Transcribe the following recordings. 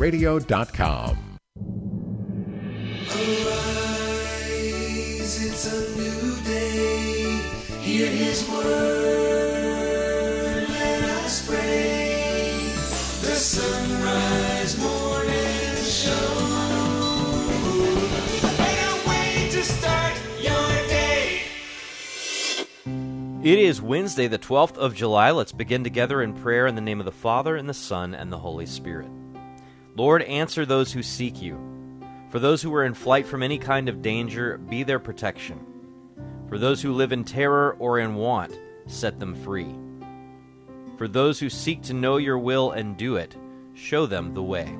CatholicRadio.com. Arise, it's a new day. Hear his word, let us pray. The sunrise morning show. What a way to start your day. It is Wednesday, the 12th of July. Let's begin together in prayer in the name of the Father, and the Son, and the Holy Spirit. Lord, answer those who seek you. For those who are in flight from any kind of danger, be their protection. For those who live in terror or in want, set them free. For those who seek to know your will and do it, show them the way.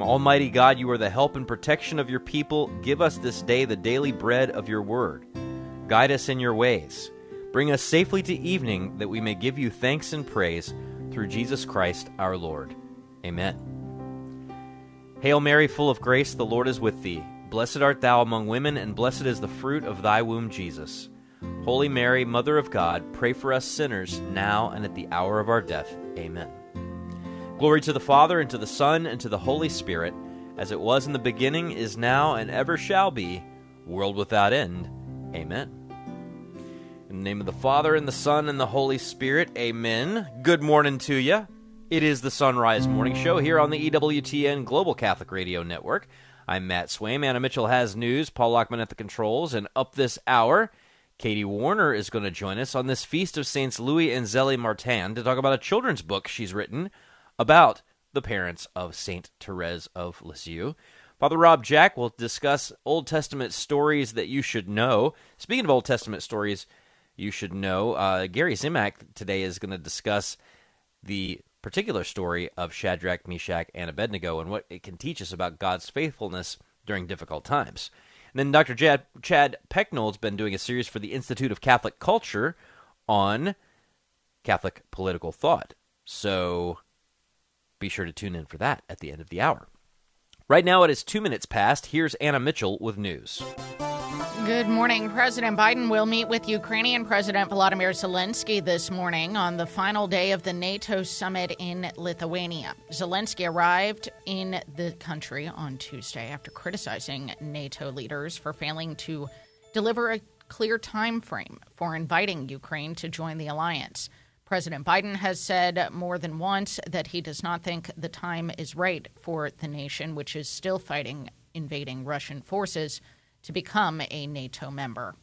Almighty God, you are the help and protection of your people. Give us this day the daily bread of your word. Guide us in your ways. Bring us safely to evening that we may give you thanks and praise through Jesus Christ our Lord. Amen. Hail Mary, full of grace, the Lord is with thee. Blessed art thou among women, and blessed is the fruit of thy womb, Jesus. Holy Mary, Mother of God, pray for us sinners, now and at the hour of our death. Amen. Glory to the Father, and to the Son, and to the Holy Spirit, as it was in the beginning, is now, and ever shall be, world without end. Amen. In the name of the Father, and the Son, and the Holy Spirit, amen. Good morning to you. It is the Sunrise Morning Show here on the EWTN Global Catholic Radio Network. I'm Matt Swaim. Anna Mitchell has news. Paul Lockman at the controls. And up this hour, Katie Warner is going to join us on this Feast of Saints Louis and Zélie Martin to talk about a children's book she's written about the parents of Saint Therese of Lisieux. Father Rob Jack will discuss Old Testament stories that you should know. Speaking of Old Testament stories you should know, uh, Gary Zimak today is going to discuss the particular story of Shadrach, Meshach, and Abednego and what it can teach us about God's faithfulness during difficult times. And then Dr. Chad, Chad Pecknold's been doing a series for the Institute of Catholic Culture on Catholic political thought. So be sure to tune in for that at the end of the hour. Right now it is two minutes past. Here's Anna Mitchell with news. Good morning. President Biden will meet with Ukrainian President Volodymyr Zelensky this morning on the final day of the NATO summit in Lithuania. Zelensky arrived in the country on Tuesday after criticizing NATO leaders for failing to deliver a clear time frame for inviting Ukraine to join the alliance. President Biden has said more than once that he does not think the time is right for the nation, which is still fighting invading Russian forces to become a NATO member.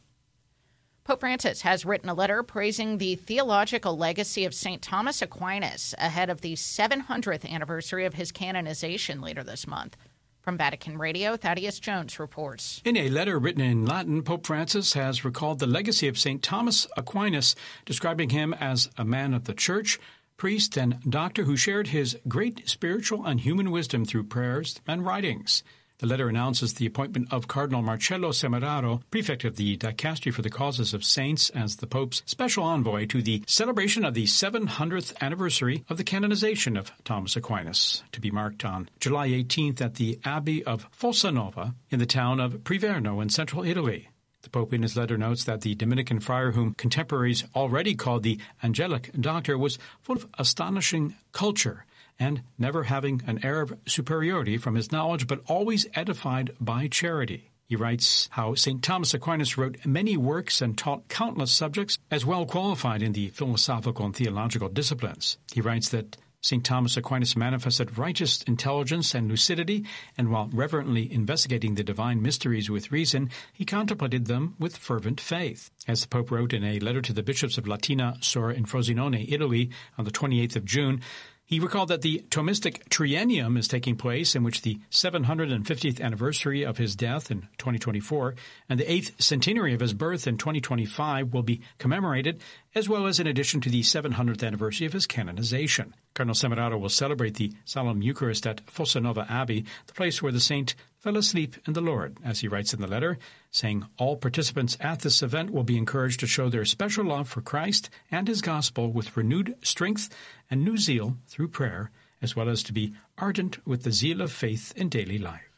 Pope Francis has written a letter praising the theological legacy of St. Thomas Aquinas ahead of the 700th anniversary of his canonization later this month. From Vatican Radio, Thaddeus Jones reports. In a letter written in Latin, Pope Francis has recalled the legacy of St. Thomas Aquinas, describing him as a man of the church, priest, and doctor who shared his great spiritual and human wisdom through prayers and writings. The letter announces the appointment of Cardinal Marcello Semeraro, prefect of the Dicastery for the Causes of Saints, as the Pope's special envoy to the celebration of the 700th anniversary of the canonization of Thomas Aquinas, to be marked on July 18th at the Abbey of Fossanova in the town of Priverno in central Italy. The Pope in his letter notes that the Dominican friar, whom contemporaries already called the angelic doctor, was full of astonishing culture and never having an air of superiority from his knowledge, but always edified by charity. He writes how St. Thomas Aquinas wrote many works and taught countless subjects, as well qualified in the philosophical and theological disciplines. He writes that St. Thomas Aquinas manifested righteous intelligence and lucidity, and while reverently investigating the divine mysteries with reason, he contemplated them with fervent faith. As the Pope wrote in a letter to the bishops of Latina Sora, and Frosinone, Italy, on the 28th of June, he recalled that the Thomistic Triennium is taking place, in which the 750th anniversary of his death in 2024 and the 8th centenary of his birth in 2025 will be commemorated, as well as in addition to the 700th anniversary of his canonization. Cardinal Semeraro will celebrate the solemn Eucharist at Fossanova Abbey, the place where the saint fell asleep in the Lord, as he writes in the letter, saying all participants at this event will be encouraged to show their special love for Christ and his gospel with renewed strength and new zeal through prayer, as well as to be ardent with the zeal of faith in daily life.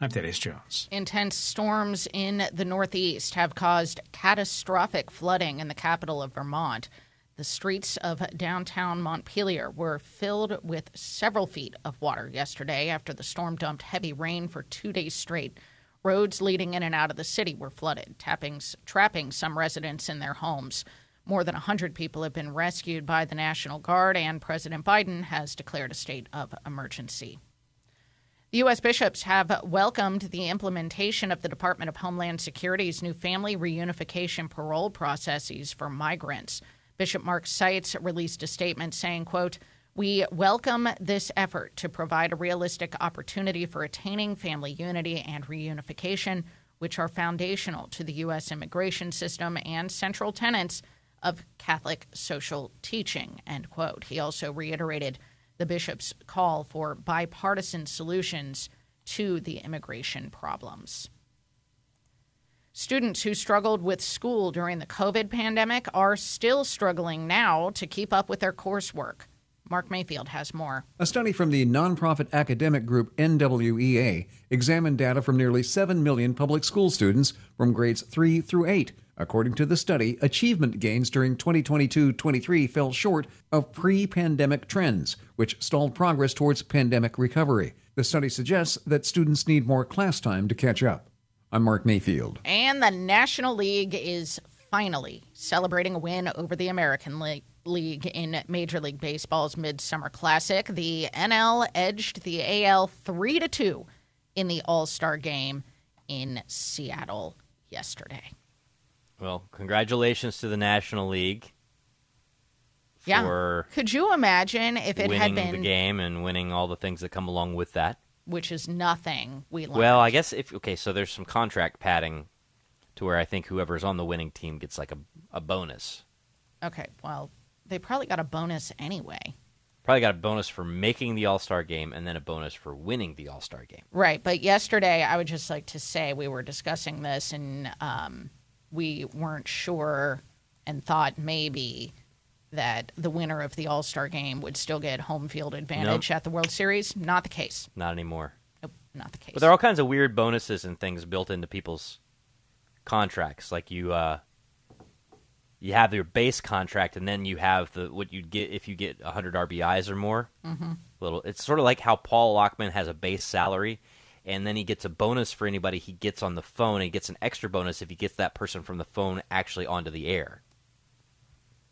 I'm Thaddeus Jones. Intense storms in the Northeast have caused catastrophic flooding in the capital of Vermont. The streets of downtown Montpelier were filled with several feet of water yesterday after the storm dumped heavy rain for two days straight. Roads leading in and out of the city were flooded, tapping, trapping some residents in their homes. More than 100 people have been rescued by the National Guard, and President Biden has declared a state of emergency. The U.S. bishops have welcomed the implementation of the Department of Homeland Security's new family reunification parole processes for migrants. Bishop Mark Seitz released a statement saying, quote, we welcome this effort to provide a realistic opportunity for attaining family unity and reunification, which are foundational to the U.S. immigration system and central tenets of Catholic social teaching, end quote. He also reiterated the bishop's call for bipartisan solutions to the immigration problems. Students who struggled with school during the COVID pandemic are still struggling now to keep up with their coursework. Mark Mayfield has more. A study from the nonprofit academic group NWEA examined data from nearly 7 million public school students from grades 3 through 8 According to the study, achievement gains during 2022 23 fell short of pre pandemic trends, which stalled progress towards pandemic recovery. The study suggests that students need more class time to catch up. I'm Mark Mayfield. And the National League is finally celebrating a win over the American League. League in Major League Baseball's Midsummer Classic. The NL edged the AL 3 to 2 in the All-Star game in Seattle yesterday. Well, congratulations to the National League. yeah. Could you imagine if it had been the game and winning all the things that come along with that? Which is nothing we learned. Well, I guess if okay, so there's some contract padding to where I think whoever's on the winning team gets like a a bonus. Okay, well, they probably got a bonus anyway. Probably got a bonus for making the All Star game and then a bonus for winning the All Star game. Right, but yesterday I would just like to say we were discussing this and um, we weren't sure and thought maybe that the winner of the All Star game would still get home field advantage nope. at the World Series. Not the case. Not anymore. Nope, not the case. But there are all kinds of weird bonuses and things built into people's contracts. Like you, uh, you have your base contract, and then you have the what you'd get if you get 100 RBIs or more. Mm-hmm. Little, it's sort of like how Paul Lockman has a base salary, and then he gets a bonus for anybody he gets on the phone. And he gets an extra bonus if he gets that person from the phone actually onto the air.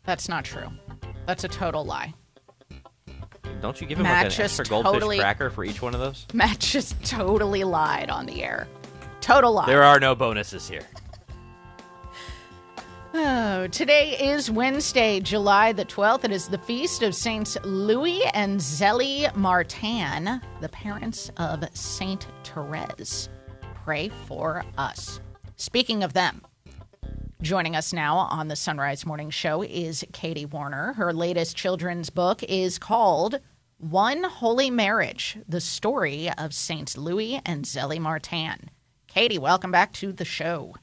That's not true. That's a total lie. Don't you give him Matt like an extra goldfish totally, cracker for each one of those? Matt just totally lied on the air. Total lie. There are no bonuses here. Oh, today is Wednesday, July the 12th. It is the feast of Saints Louis and Zélie Martin, the parents of Saint Therese. Pray for us. Speaking of them, joining us now on the Sunrise Morning Show is Katie Warner. Her latest children's book is called One Holy Marriage The Story of Saints Louis and Zélie Martin. Katie, welcome back to the show.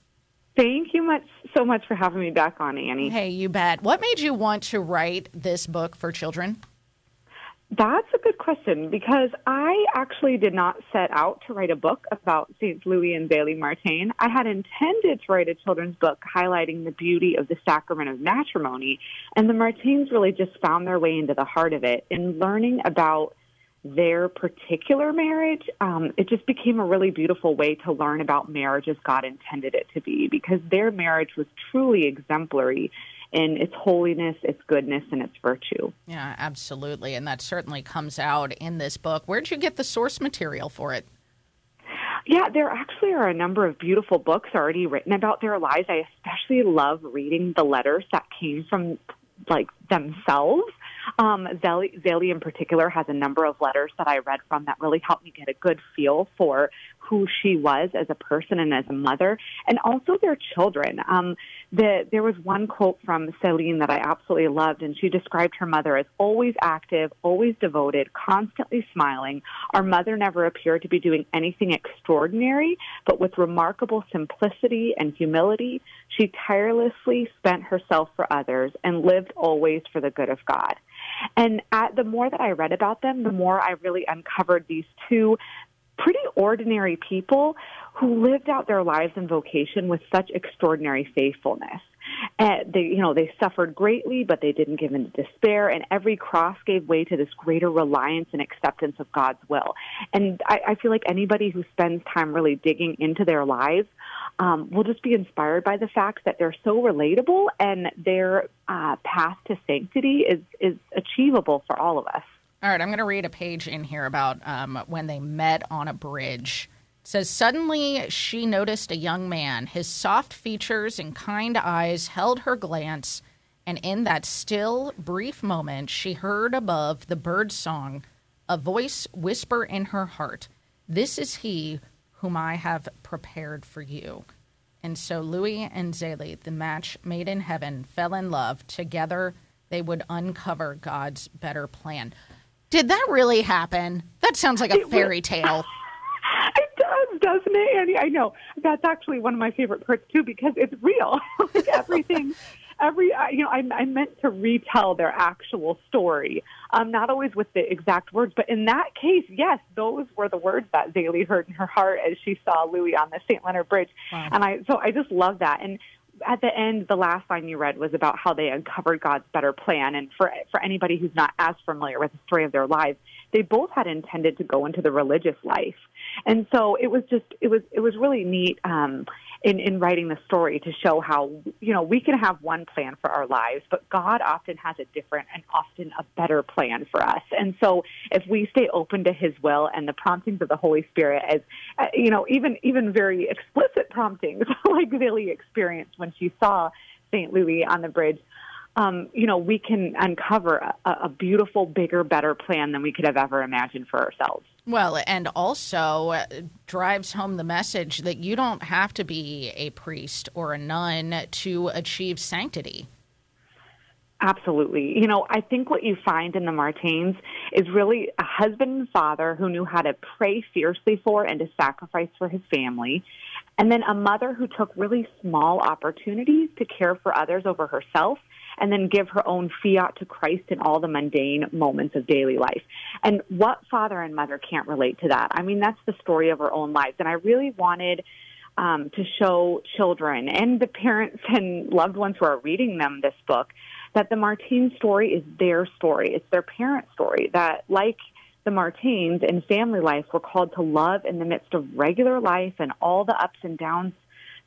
Thank you much so much for having me back on, Annie. Hey, you bet. What made you want to write this book for children? That's a good question because I actually did not set out to write a book about St. Louis and Zélie Martin. I had intended to write a children's book highlighting the beauty of the sacrament of matrimony, and the Martins really just found their way into the heart of it in learning about their particular marriage, um, it just became a really beautiful way to learn about marriage as God intended it to be because their marriage was truly exemplary in its holiness, its goodness, and its virtue. Yeah, absolutely. And that certainly comes out in this book. Where'd you get the source material for it? Yeah, there actually are a number of beautiful books already written about their lives. I especially love reading the letters that came from like themselves um, Zélie, in particular has a number of letters that I read from that really helped me get a good feel for who she was as a person and as a mother, and also their children. Um, the, there was one quote from Celine that I absolutely loved, and she described her mother as always active, always devoted, constantly smiling. Our mother never appeared to be doing anything extraordinary, but with remarkable simplicity and humility, she tirelessly spent herself for others and lived always for the good of God. And at, the more that I read about them, the more I really uncovered these two pretty ordinary people who lived out their lives and vocation with such extraordinary faithfulness. And they, you know, they suffered greatly, but they didn't give in to despair. And every cross gave way to this greater reliance and acceptance of God's will. And I, I feel like anybody who spends time really digging into their lives um, will just be inspired by the fact that they're so relatable and their uh, path to sanctity is is achievable for all of us. All right, I'm going to read a page in here about um, when they met on a bridge. It says suddenly she noticed a young man. His soft features and kind eyes held her glance, and in that still, brief moment, she heard above the bird's song a voice whisper in her heart, "This is he whom I have prepared for you." And so Louis and Zélie, the match made in heaven, fell in love. Together, they would uncover God's better plan. Did that really happen? That sounds like a fairy tale. It does, doesn't it, Annie? I know. That's actually one of my favorite parts too because it's real. like everything, every uh, you know, I, I meant to retell their actual story. Um, not always with the exact words, but in that case, yes, those were the words that Zélie heard in her heart as she saw Louis on the St. Leonard Bridge. Wow. And I, so I just love that. And at the end, the last line you read was about how they uncovered God's better plan. And for for anybody who's not as familiar with the story of their lives, they both had intended to go into the religious life, and so it was just it was it was really neat. Um, in, in writing the story to show how you know we can have one plan for our lives, but God often has a different and often a better plan for us. And so if we stay open to His will and the promptings of the Holy Spirit, as uh, you know, even even very explicit promptings like Zélie experienced when she saw Saint Louis on the bridge. Um, you know, we can uncover a, a beautiful, bigger, better plan than we could have ever imagined for ourselves. Well, and also uh, drives home the message that you don't have to be a priest or a nun to achieve sanctity. Absolutely. You know, I think what you find in the Martins is really a husband and father who knew how to pray fiercely for and to sacrifice for his family. And then a mother who took really small opportunities to care for others over herself and then give her own fiat to Christ in all the mundane moments of daily life. And what father and mother can't relate to that? I mean, that's the story of our own lives. And I really wanted um, to show children and the parents and loved ones who are reading them this book that the Martin story is their story. It's their parent story that, like the Martins in family life, we're called to love in the midst of regular life and all the ups and downs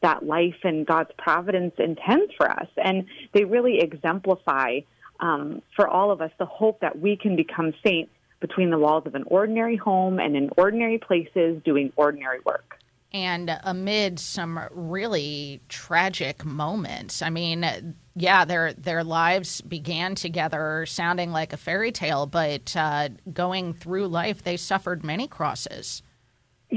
that life and God's providence intends for us. And they really exemplify um, for all of us the hope that we can become saints between the walls of an ordinary home and in ordinary places doing ordinary work. And amid some really tragic moments, I mean, yeah, their their lives began together, sounding like a fairy tale, but uh, going through life, they suffered many crosses.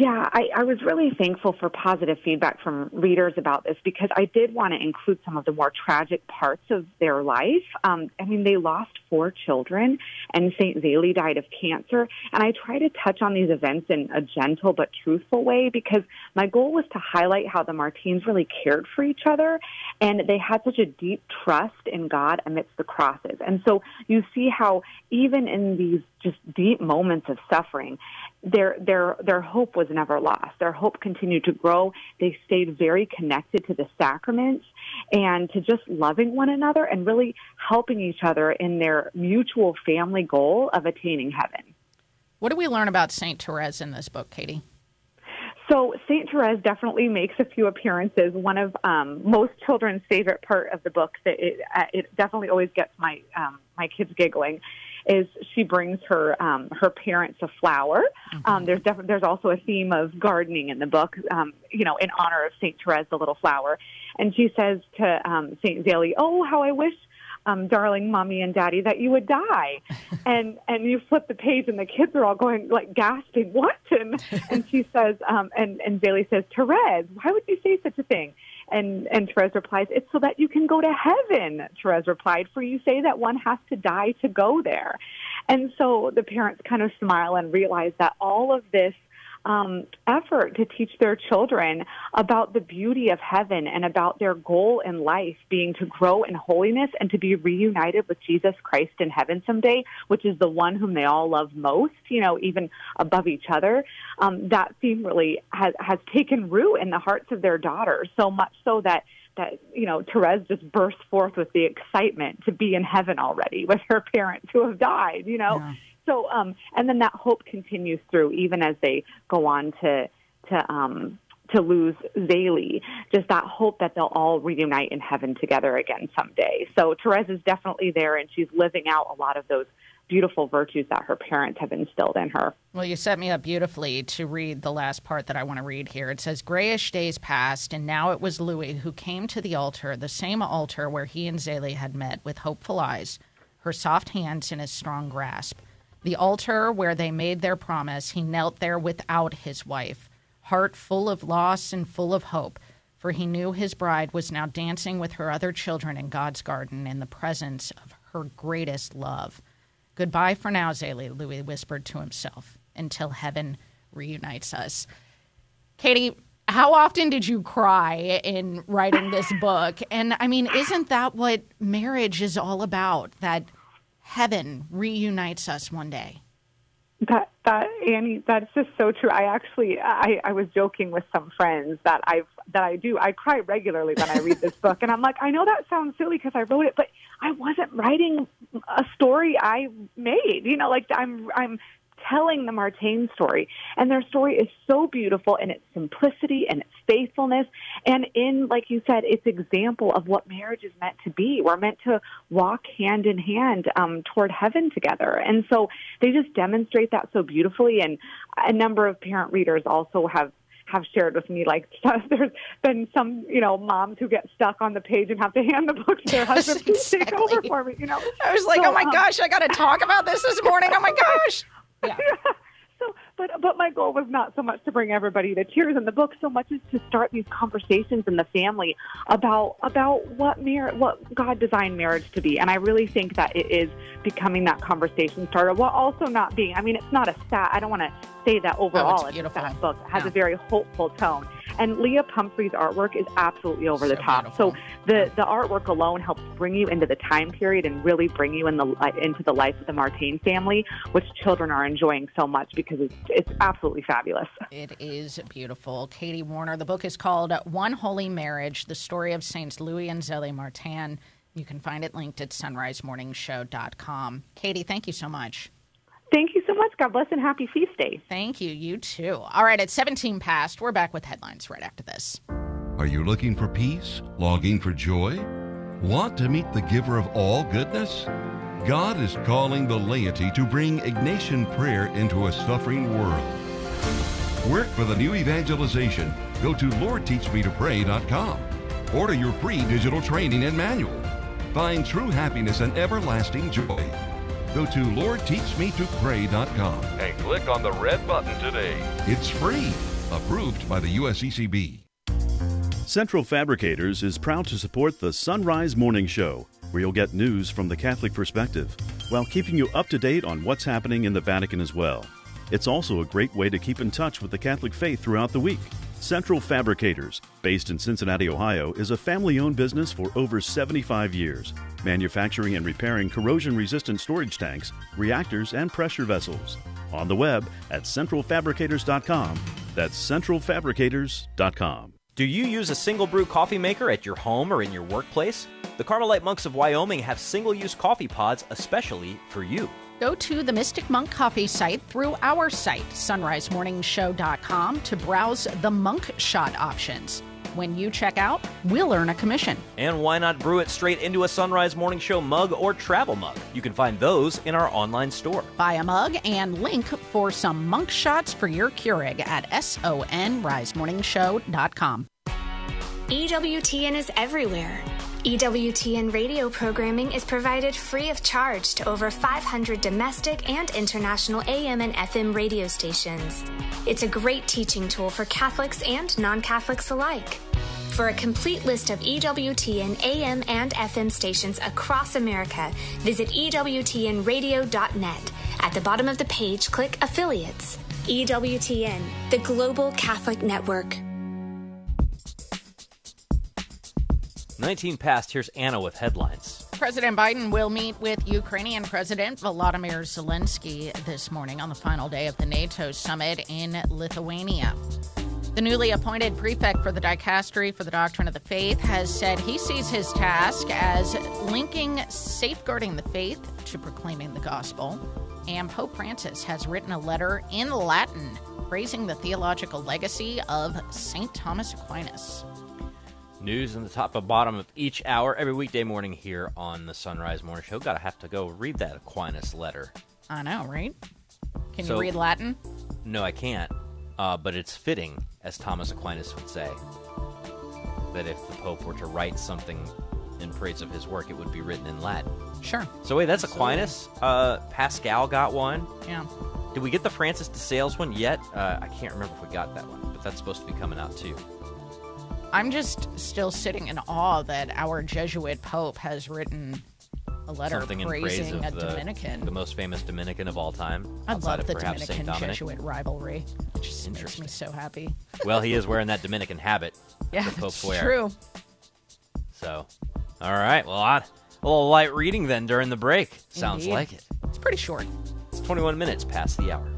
Yeah, I, I was really thankful for positive feedback from readers about this because I did want to include some of the more tragic parts of their life. Um, I mean, they lost four children, and St. Zélie died of cancer. And I try to touch on these events in a gentle but truthful way because my goal was to highlight how the Martins really cared for each other and they had such a deep trust in God amidst the crosses. And so you see how even in these just deep moments of suffering, their their their hope was never lost. Their hope continued to grow. They stayed very connected to the sacraments and to just loving one another and really helping each other in their mutual family goal of attaining heaven. What do we learn about Saint Therese in this book, Katie? So Saint Therese definitely makes a few appearances. One of um, most children's favorite part of the book that it, uh, it definitely always gets my um, my kids giggling is she brings her um, her parents a flower. Mm-hmm. Um, there's def- there's also a theme of gardening in the book, um, you know, in honor of Saint Therese, the little flower. And she says to um, Saint Zélie, "Oh, how I wish." Um, darling mommy and daddy that you would die and and you flip the page and the kids are all going like gasping what and and she says um and and Zélie says Therese why would you say such a thing and and Therese replies, "It's so that you can go to heaven." Therese replied, "For you say that one has to die to go there." And so the parents kind of smile and realize that all of this um, effort to teach their children about the beauty of heaven and about their goal in life being to grow in holiness and to be reunited with Jesus Christ in heaven someday, which is the one whom they all love most, you know, even above each other. Um, that theme really has, has taken root in the hearts of their daughters, so much so that that you know Therese just burst forth with the excitement to be in heaven already with her parents who have died. You know, Yeah. So um, and then that hope continues through even as they go on to to um to lose Zélie, just that hope that they'll all reunite in heaven together again someday. So Therese is definitely there, and she's living out a lot of those beautiful virtues that her parents have instilled in her. Well, you set me up beautifully to read the last part that I want to read here. It says, Grayish days passed, and now it was Louis who came to the altar, the same altar where he and Zélie had met with hopeful eyes, her soft hands in his strong grasp. The altar where they made their promise, he knelt there without his wife, heart full of loss and full of hope, for he knew his bride was now dancing with her other children in God's garden in the presence of her greatest love. Goodbye for now, Zélie, Louis whispered to himself, until heaven reunites us. Katie, how often did you cry in writing this book? And I mean, isn't that what marriage is all about? That heaven reunites us one day. That that Annie, that's just so true. I actually I, I was joking with some friends that I've that I do. I cry regularly when I read this book, and I'm like, I know that sounds silly because I wrote it, but I wasn't writing a story I made. You know, like I'm I'm telling the Martin story, and their story is so beautiful in its simplicity and its faithfulness, and in like you said, its example of what marriage is meant to be. We're meant to walk hand in hand um, toward heaven together, and so they just demonstrate that so beautifully. And a number of parent readers also have have shared with me like there's been some you know moms who get stuck on the page and have to hand the book to their husband to take over for me you know I was like, So, oh my um, gosh, I got to talk about this this morning. Oh my gosh. Yeah. so but but my goal was not so much to bring everybody to tears in the book so much as to start these conversations in the family about about what mar- what God designed marriage to be and I really think that it is becoming that conversation starter while also not being I mean it's not a sad I don't want to say that overall Oh, it's, a beautiful. sad book it has Yeah. a very hopeful tone and Leah Pumphrey's artwork is absolutely over the top beautiful. so the the artwork alone helps bring you into the time period and really bring you in the li- into the life of the Martin family, which children are enjoying so much because it's it's absolutely fabulous. It is beautiful. Katie Warner. The book is called One Holy Marriage The Story of Saints Louis and Zélie Martin. You can find it linked at sunrisemorningshow.com. Katie, thank you so much. Thank you so much. God bless and happy feast day. Thank you. You too. All right, at 17 past, we're back with headlines right after this. Are you looking for peace? Longing for joy? Want to meet the giver of all goodness? God is calling the laity to bring Ignatian prayer into a suffering world. Work for the new evangelization. Go to LordTeachMeToPray.com. Order your free digital training and manual. Find true happiness and everlasting joy. Go to LordTeachMeToPray.com and click on the red button today. It's free. Approved by the USCCB. Central Fabricators is proud to support the Sunrise Morning Show, where you'll get news from the Catholic perspective, while keeping you up to date on what's happening in the Vatican as well. It's also a great way to keep in touch with the Catholic faith throughout the week. Central Fabricators, based in Cincinnati, Ohio, is a family owned business for over 75 years, manufacturing and repairing corrosion resistant storage tanks, reactors, and pressure vessels. On the web at centralfabricators.com. That's centralfabricators.com. Do you use a single brew coffee maker at your home or in your workplace? The Carmelite monks of Wyoming have single use coffee pods especially for you. Go to the Mystic Monk Coffee site through our site, sunrisemorningshow.com, to browse the monk shot options. When you check out, we'll earn a commission. And why not brew it straight into a Sunrise Morning Show mug or travel mug? You can find those in our online store. Buy a mug and link for some monk shots for your Keurig at sunrisemorningshow.com. EWTN is everywhere. EWTN radio programming is provided free of charge to over 500 domestic and international AM and FM radio stations. It's a great teaching tool for Catholics and non Catholics alike. For a complete list of EWTN AM and FM stations across America, visit EWTNradio.net. At the bottom of the page, click Affiliates. EWTN, the Global Catholic Network. 19 past, here's Anna with headlines. President Biden will meet with Ukrainian President Volodymyr Zelensky this morning on the final day of the NATO summit in Lithuania. The newly appointed prefect for the dicastery for the doctrine of the faith has said he sees his task as linking safeguarding the faith to proclaiming the gospel. And Pope Francis has written a letter in Latin praising the theological legacy of St. Thomas Aquinas. News in the top and bottom of each hour every weekday morning here on the Sunrise Morning Show. Gotta have to go read that Aquinas letter. I know, right? Can So- you read Latin? No, I can't. Uh, but it's fitting, as Thomas Aquinas would say, that if the Pope were to write something in praise of his work, it would be written in Latin. Sure. So wait, that's Aquinas. Uh, Pascal got one. Yeah. Did we get the Francis de Sales one yet? Uh, I can't remember if we got that one, but that's supposed to be coming out too. I'm just still sitting in awe that our Jesuit Pope has written a letter Something in praise praising of a the, Dominican. the most famous Dominican of all time. I love the Dominican Dominic. Jesuit rivalry. It just makes me so happy. Well, he is wearing that Dominican habit. Yeah, it's wear. true. So, all right. Well, I, a little light reading then during the break. Sounds Indeed. like it. It's pretty short. It's 21 minutes past the hour.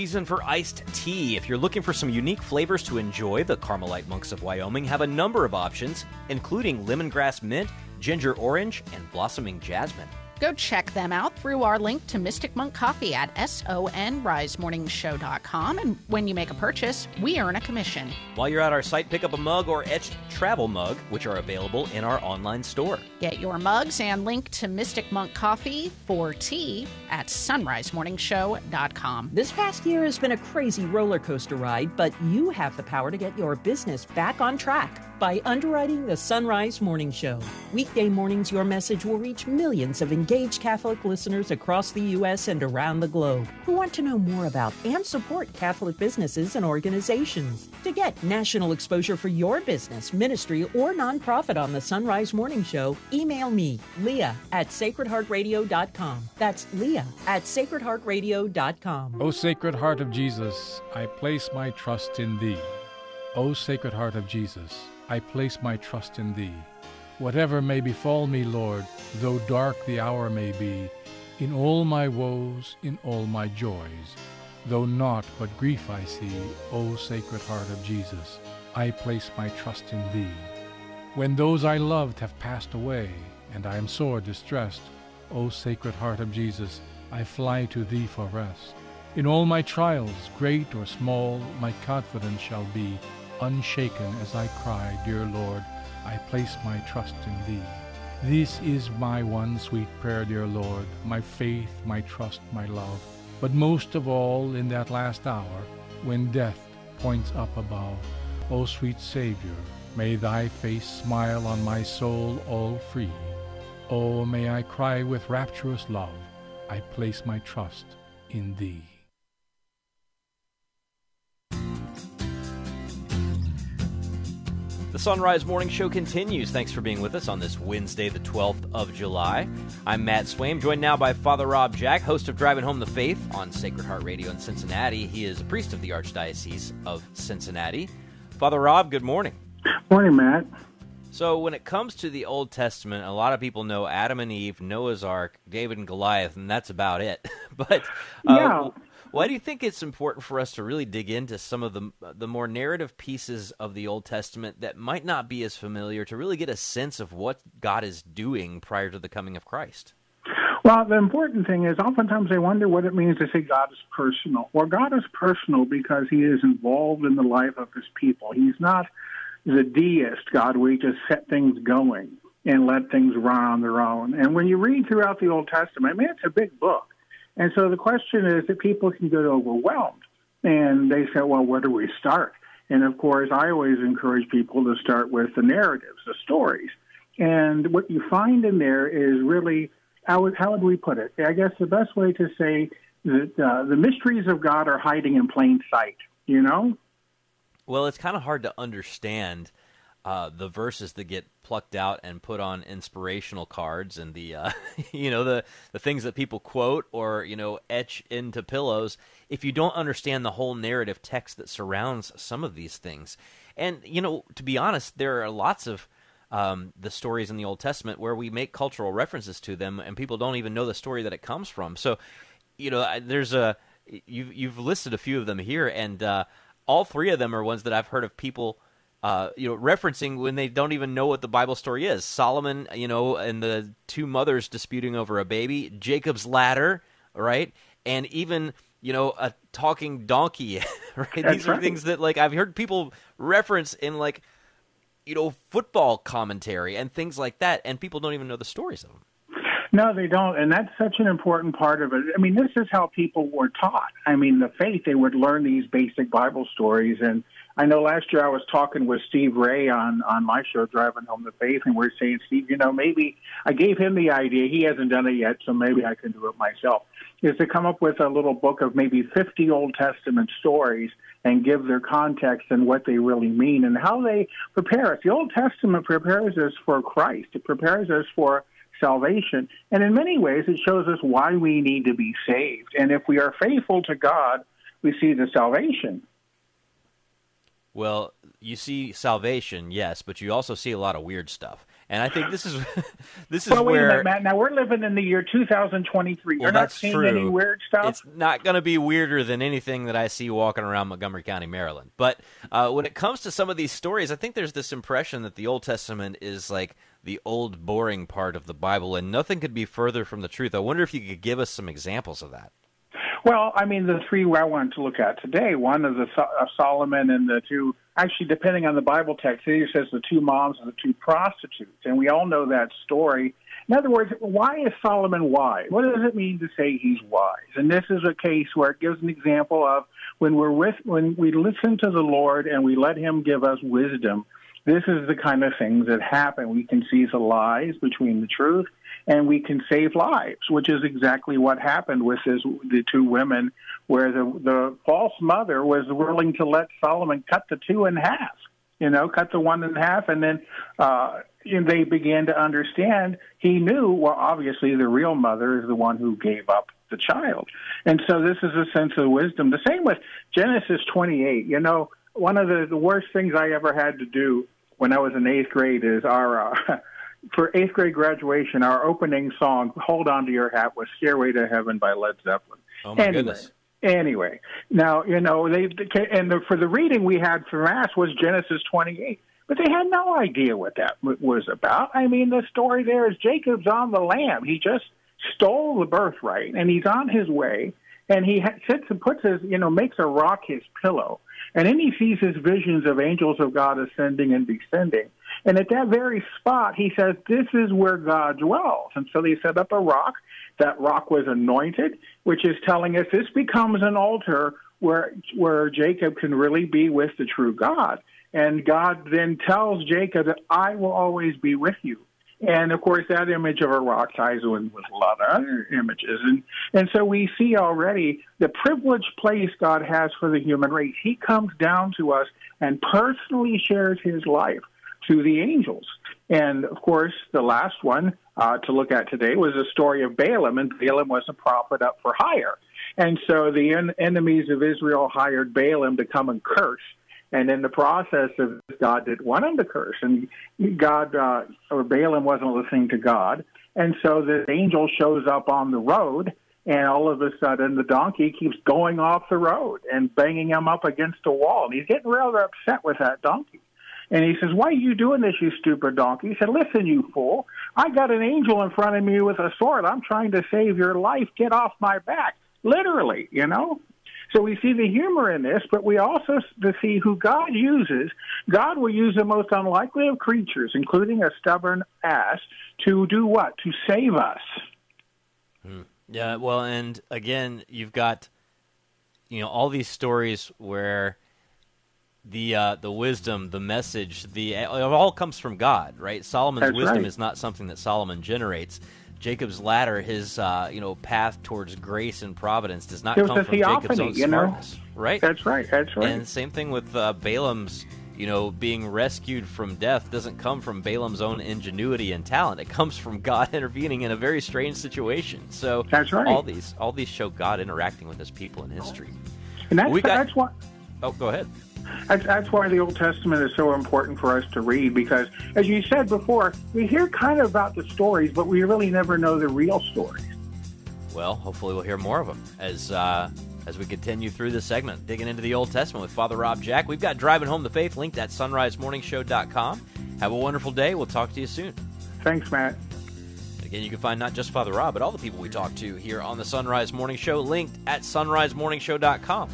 Season for iced tea. If you're looking for some unique flavors to enjoy, the Carmelite monks of Wyoming have a number of options, including lemongrass mint, ginger orange, and blossoming jasmine. Go check them out through our link to Mystic Monk Coffee at sunrisemorningshow.com. And when you make a purchase, we earn a commission. While you're at our site, pick up a mug or etched travel mug, which are available in our online store. Get your mugs and link to Mystic Monk Coffee for tea at sunrisemorningshow.com. This past year has been a crazy roller coaster ride, but you have the power to get your business back on track by underwriting the Sunrise Morning Show. Weekday mornings, your message will reach millions of engaged Catholic listeners across the U.S. and around the globe who want to know more about and support Catholic businesses and organizations. To get national exposure for your business, ministry, or nonprofit on the Sunrise Morning Show, email me, Leah at sacredheartradio.com. That's Leah at sacredheartradio.com. O Sacred Heart of Jesus, I place my trust in Thee. O Sacred Heart of Jesus, I place my trust in Thee. Whatever may befall me, Lord, though dark the hour may be, in all my woes, in all my joys, though naught but grief I see, O Sacred Heart of Jesus, I place my trust in Thee. When those I loved have passed away, and I am sore distressed, O Sacred Heart of Jesus, I fly to Thee for rest. In all my trials, great or small, my confidence shall be unshaken as I cry, Dear Lord, I place my trust in Thee. This is my one sweet prayer, dear Lord, my faith, my trust, my love. But most of all, in that last hour, when death points up above, O sweet Savior, may Thy face smile on my soul all free. Oh, may I cry with rapturous love, I place my trust in Thee. The Sunrise Morning Show continues. Thanks for being with us on this Wednesday, the 12th of July. I'm Matt Swaim, joined now by Father Rob Jack, host of Driving Home the Faith on Sacred Heart Radio in Cincinnati. He is a priest of the Archdiocese of Cincinnati. Father Rob, good morning. Morning, Matt. So, when it comes to the Old Testament, a lot of people know Adam and Eve, Noah's Ark, David and Goliath, and that's about it. but uh, Yeah. Why do you think it's important for us to really dig into some of the the more narrative pieces of the Old Testament that might not be as familiar to really get a sense of what God is doing prior to the coming of Christ? Well, the important thing is oftentimes they wonder what it means to say God is personal. Well, God is personal because he is involved in the life of his people. He's not the deist God where he just set things going and let things run on their own. And when you read throughout the Old Testament, I mean, it's a big book. And so the question is that people can get overwhelmed. And they say, well, where do we start? And of course, I always encourage people to start with the narratives, the stories. And what you find in there is really, how would, how would we put it? I guess the best way to say that uh, the mysteries of God are hiding in plain sight, you know? Well, it's kind of hard to understand uh, the verses that get plucked out and put on inspirational cards, and the uh, you know the the things that people quote or you know etch into pillows. If you don't understand the whole narrative text that surrounds some of these things, and you know, to be honest, there are lots of um, the stories in the Old Testament where we make cultural references to them, and people don't even know the story that it comes from. So, you know, there's a you've you've listed a few of them here, and uh, all three of them are ones that I've heard of people uh, you know, referencing when they don't even know what the Bible story is. Solomon, you know, and the two mothers disputing over a baby, Jacob's ladder, right? And even, you know, a talking donkey, right? That's These are right. things that like I've heard people reference in like you know, football commentary and things like that, and people don't even know the stories of them. No, they don't. And that's such an important part of it. I mean, this is how people were taught. I mean, the faith, they would learn these basic Bible stories. And I know last year I was talking with Steve Ray on, on my show, Driving Home the Faith, and we are saying, Steve, you know, maybe I gave him the idea. He hasn't done it yet, so maybe I can do it myself. Is to come up with a little book of maybe 50 Old Testament stories and give their context and what they really mean and how they prepare us. The Old Testament prepares us for Christ. It prepares us for salvation. And in many ways, it shows us why we need to be saved. And if we are faithful to God, we see the salvation. Well, you see salvation, yes, but you also see a lot of weird stuff. And I think this is this is well, wait where a minute, Matt. Now we're living in the year 2023. Well, You're not seeing true. any weird stuff. It's not going to be weirder than anything that I see walking around Montgomery County, Maryland. But uh, when it comes to some of these stories, I think there's this impression that the Old Testament is like the old, boring part of the Bible, and nothing could be further from the truth. I wonder if you could give us some examples of that. Well, I mean, the three I wanted to look at today, one is the uh, Solomon and the two, actually, depending on the Bible text, it says the two moms and the two prostitutes. And we all know that story. In other words, why is Solomon wise? What does it mean to say he's wise? And this is a case where it gives an example of when we're with, when we listen to the Lord and we let him give us wisdom, this is the kind of things that happen. We can see the lies between the truth and we can save lives, which is exactly what happened with this, the two women, where the the false mother was willing to let Solomon cut the two in half. You know, cut the one in half, and then uh, and they began to understand. He knew, well, obviously, the real mother is the one who gave up the child, and so this is a sense of wisdom. The same with Genesis 28. You know, one of the, the worst things I ever had to do when I was in eighth grade is our uh, for eighth grade graduation, our opening song, Hold On to Your Hat, was Stairway to Heaven by Led Zeppelin. Oh my anyway, goodness! Anyway, now, you know, they, and the, for the reading we had for Mass was Genesis 28. But they had no idea what that was about. I mean, the story there is Jacob's on the lam. He just stole the birthright, and he's on his way, and he sits and puts his, you know, makes a rock his pillow. And then he sees his visions of angels of God ascending and descending. And at that very spot, he says, This is where God dwells. And so they set up a rock. That rock was anointed, which is telling us this becomes an altar where, where Jacob can really be with the true God. And God then tells Jacob that I will always be with you. And of course, that image of a rock ties in with a lot of other images. And, and so we see already the privileged place God has for the human race. He comes down to us and personally shares his life to the angels. And of course, the last one uh, to look at today was the story of Balaam, and Balaam was a prophet up for hire. And so the en- enemies of Israel hired Balaam to come and curse. And in the process of God didn't want him to curse, and God uh, or Balaam wasn't listening to God, and so the angel shows up on the road, and all of a sudden the donkey keeps going off the road and banging him up against a wall, and he's getting rather upset with that donkey. And he says, Why are you doing this, you stupid donkey? He said, Listen, you fool. I got an angel in front of me with a sword. I'm trying to save your life. Get off my back. Literally, you know? So we see the humor in this, but we also to see who God uses. God will use the most unlikely of creatures, including a stubborn ass, to do what? To save us. Hmm. Yeah, well, and again, you've got you know all these stories where the uh, the wisdom, the message, the it all comes from God, right? Solomon's That's wisdom right. is not something that Solomon generates. Jacob's ladder, his uh, you know path towards grace and providence, does not It come from Jacob's theophany, own you know? smartness, right? That's right. That's right. And same thing with uh, Balaam's, you know, being rescued from death doesn't come from Balaam's own ingenuity and talent. It comes from God intervening in a very strange situation. So That's right. all these all these show God interacting with his people in history. and that's, we got- that's why. Oh, go ahead. That's, that's why the Old Testament is so important for us to read because, as you said before, we hear kind of about the stories, but we really never know the real stories. Well, hopefully we'll hear more of them as uh, as we continue through this segment, digging into the Old Testament with Father Rob Jack. We've got Driving Home the Faith linked at sunrisemorningshow.com. Have a wonderful day. We'll talk to you soon. Thanks, Matt. Again, you can find not just Father Rob, but all the people we talk to here on the Sunrise Morning Show linked at sunrisemorningshow.com.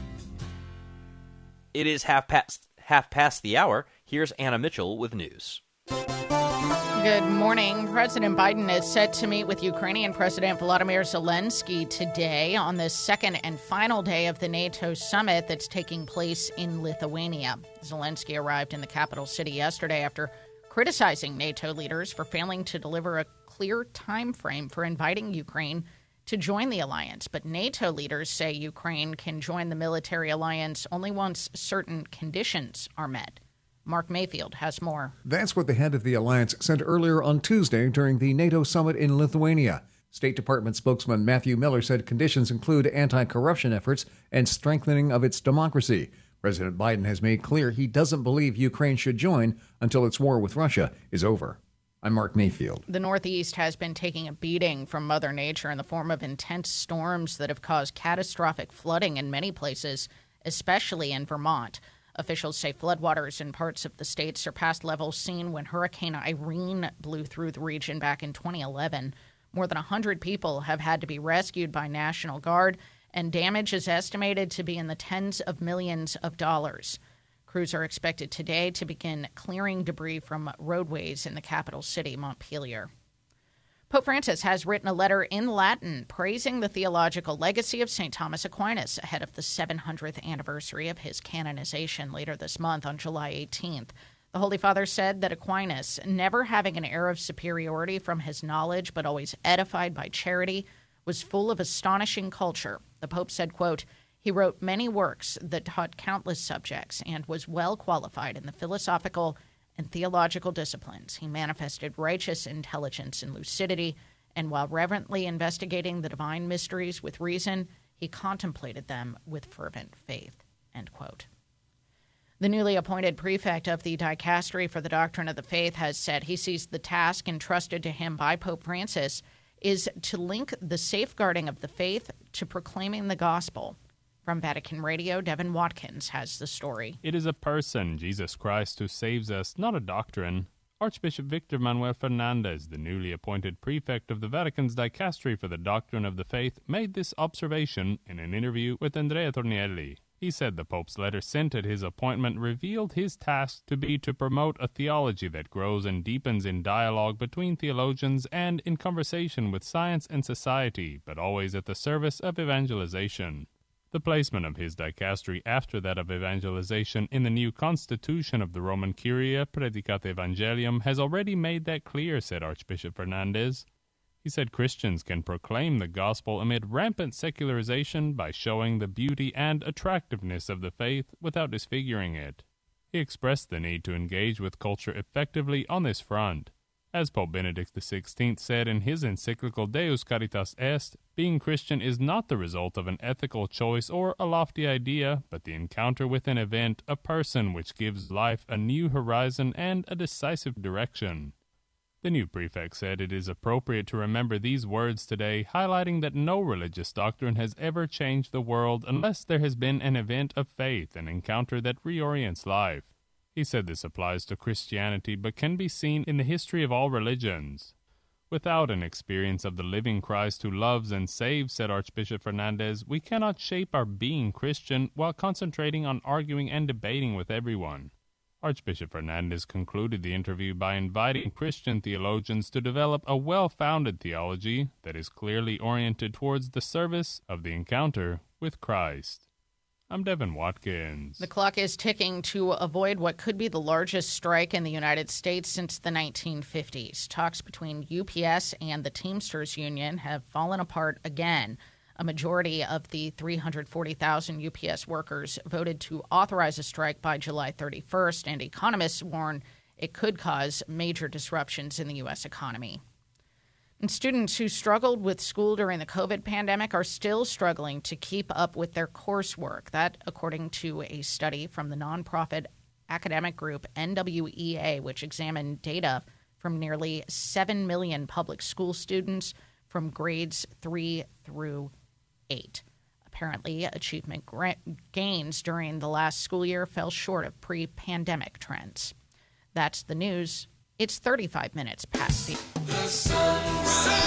It is half past half past the hour. Here's Anna Mitchell with news. Good morning. President Biden is set to meet with Ukrainian President Volodymyr Zelensky today on the second and final day of the NATO summit that's taking place in Lithuania. Zelensky arrived in the capital city yesterday after criticizing NATO leaders for failing to deliver a clear time frame for inviting Ukraine to join the alliance. But NATO leaders say Ukraine can join the military alliance only once certain conditions are met. Mark Mayfield has more. That's what the head of the alliance said earlier on Tuesday during the NATO summit in Lithuania. State Department spokesman Matthew Miller said conditions include anti corruption efforts and strengthening of its democracy. President Biden has made clear he doesn't believe Ukraine should join until its war with Russia is over. I'm Mark Mayfield. The Northeast has been taking a beating from Mother Nature in the form of intense storms that have caused catastrophic flooding in many places, especially in Vermont. Officials say floodwaters in parts of the state surpassed levels seen when Hurricane Irene blew through the region back in 2011. More than 100 people have had to be rescued by National Guard, and damage is estimated to be in the tens of millions of dollars. Crews are expected today to begin clearing debris from roadways in the capital city, Montpelier. Pope Francis has written a letter in Latin praising the theological legacy of St. Thomas Aquinas ahead of the 700th anniversary of his canonization later this month on July 18th. The Holy Father said that Aquinas, never having an air of superiority from his knowledge but always edified by charity, was full of astonishing culture. The Pope said, quote, he wrote many works that taught countless subjects and was well qualified in the philosophical and theological disciplines. He manifested righteous intelligence and lucidity, and while reverently investigating the divine mysteries with reason, he contemplated them with fervent faith. The newly appointed prefect of the Dicastery for the Doctrine of the Faith has said he sees the task entrusted to him by Pope Francis is to link the safeguarding of the faith to proclaiming the gospel. From Vatican Radio, Devin Watkins has the story. It is a person, Jesus Christ, who saves us, not a doctrine. Archbishop Victor Manuel Fernandez, the newly appointed prefect of the Vatican's Dicastery for the Doctrine of the Faith, made this observation in an interview with Andrea Tornielli. He said the Pope's letter sent at his appointment revealed his task to be to promote a theology that grows and deepens in dialogue between theologians and in conversation with science and society, but always at the service of evangelization. The placement of his dicastery after that of evangelization in the new constitution of the Roman Curia, Praedicate Evangelium, has already made that clear, said Archbishop Fernandez. He said Christians can proclaim the gospel amid rampant secularization by showing the beauty and attractiveness of the faith without disfiguring it. He expressed the need to engage with culture effectively on this front. As Pope Benedict XVI said in his encyclical Deus Caritas Est, being Christian is not the result of an ethical choice or a lofty idea, but the encounter with an event, a person which gives life a new horizon and a decisive direction. The new prefect said it is appropriate to remember these words today, highlighting that no religious doctrine has ever changed the world unless there has been an event of faith, an encounter that reorients life. He said this applies to Christianity but can be seen in the history of all religions. Without an experience of the living Christ who loves and saves, said Archbishop Fernandez, we cannot shape our being Christian while concentrating on arguing and debating with everyone. Archbishop Fernandez concluded the interview by inviting Christian theologians to develop a well founded theology that is clearly oriented towards the service of the encounter with Christ. I'm Devin Watkins. The clock is ticking to avoid what could be the largest strike in the United States since the 1950s. Talks between UPS and the Teamsters Union have fallen apart again. A majority of the 340,000 UPS workers voted to authorize a strike by July 31st, and economists warn it could cause major disruptions in the U.S. economy. And students who struggled with school during the COVID pandemic are still struggling to keep up with their coursework. That, according to a study from the nonprofit academic group NWEA, which examined data from nearly 7 million public school students from grades 3 through 8. Apparently, achievement gains during the last school year fell short of pre pandemic trends. That's the news. It's 35 minutes past the. The Sunrise.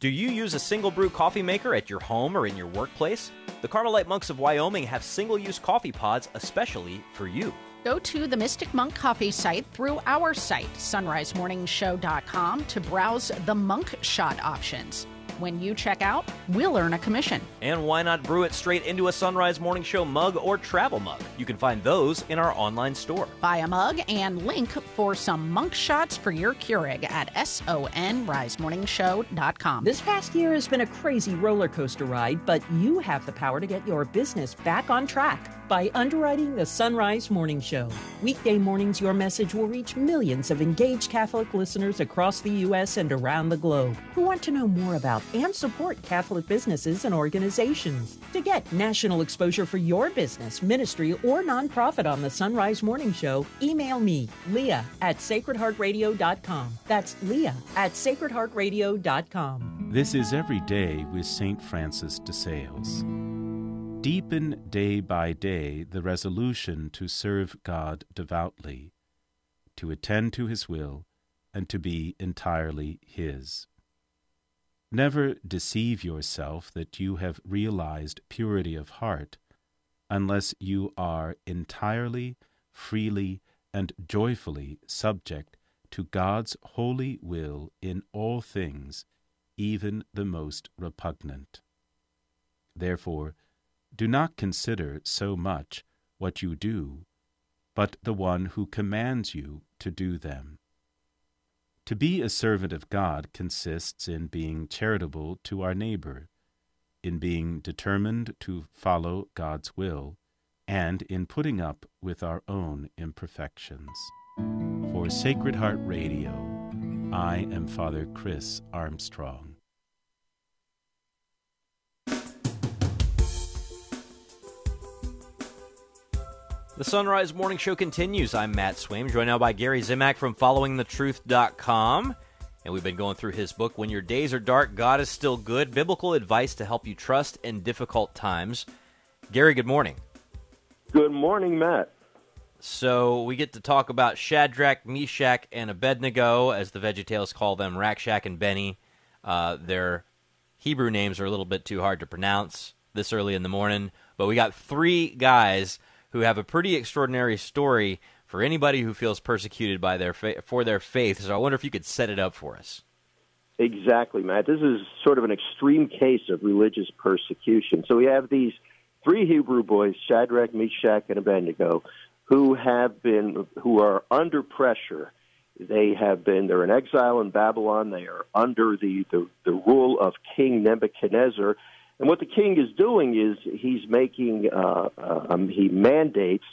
Do you use a single brew coffee maker at your home or in your workplace? The Carmelite monks of Wyoming have single use coffee pods especially for you. Go to the Mystic Monk Coffee site through our site, sunrisemorningshow.com, to browse the monk shot options. When you check out, we'll earn a commission. And why not brew it straight into a Sunrise Morning Show mug or travel mug? You can find those in our online store. Buy a mug and link for some monk shots for your Keurig at sunrisemorningshow.com. This past year has been a crazy roller coaster ride, but you have the power to get your business back on track by underwriting the Sunrise Morning Show. Weekday mornings, your message will reach millions of engaged Catholic listeners across the U.S. and around the globe who want to know more about and support Catholic businesses and organizations. To get national exposure for your business, ministry, or nonprofit on the Sunrise Morning Show, email me, Leah at sacredheartradio.com. That's Leah at sacredheartradio.com. This is Every Day with St. Francis de Sales. Deepen day by day the resolution to serve God devoutly, to attend to His will, and to be entirely His. Never deceive yourself that you have realized purity of heart unless you are entirely, freely, and joyfully subject to God's holy will in all things, even the most repugnant. Therefore, do not consider so much what you do, but the one who commands you to do them. To be a servant of God consists in being charitable to our neighbor, in being determined to follow God's will, and in putting up with our own imperfections. For Sacred Heart Radio, I am Father Chris Armstrong. The Sunrise Morning Show continues. I'm Matt Swaim, joined now by Gary Zimak from FollowingTheTruth.com. And we've been going through his book, When Your Days Are Dark, God is Still Good Biblical Advice to Help You Trust in Difficult Times. Gary, good morning. Good morning, Matt. So we get to talk about Shadrach, Meshach, and Abednego, as the VeggieTales call them, Rack Shack and Benny. Uh, their Hebrew names are a little bit too hard to pronounce this early in the morning, but we got three guys who have a pretty extraordinary story for anybody who feels persecuted by their fa- for their faith. So I wonder if you could set it up for us. Exactly, Matt. This is sort of an extreme case of religious persecution. So we have these three Hebrew boys, Shadrach, Meshach, and Abednego, who have been who are under pressure. They have been they're in exile in Babylon. They are under the, the, the rule of King Nebuchadnezzar. And what the king is doing is he's making uh, um, he mandates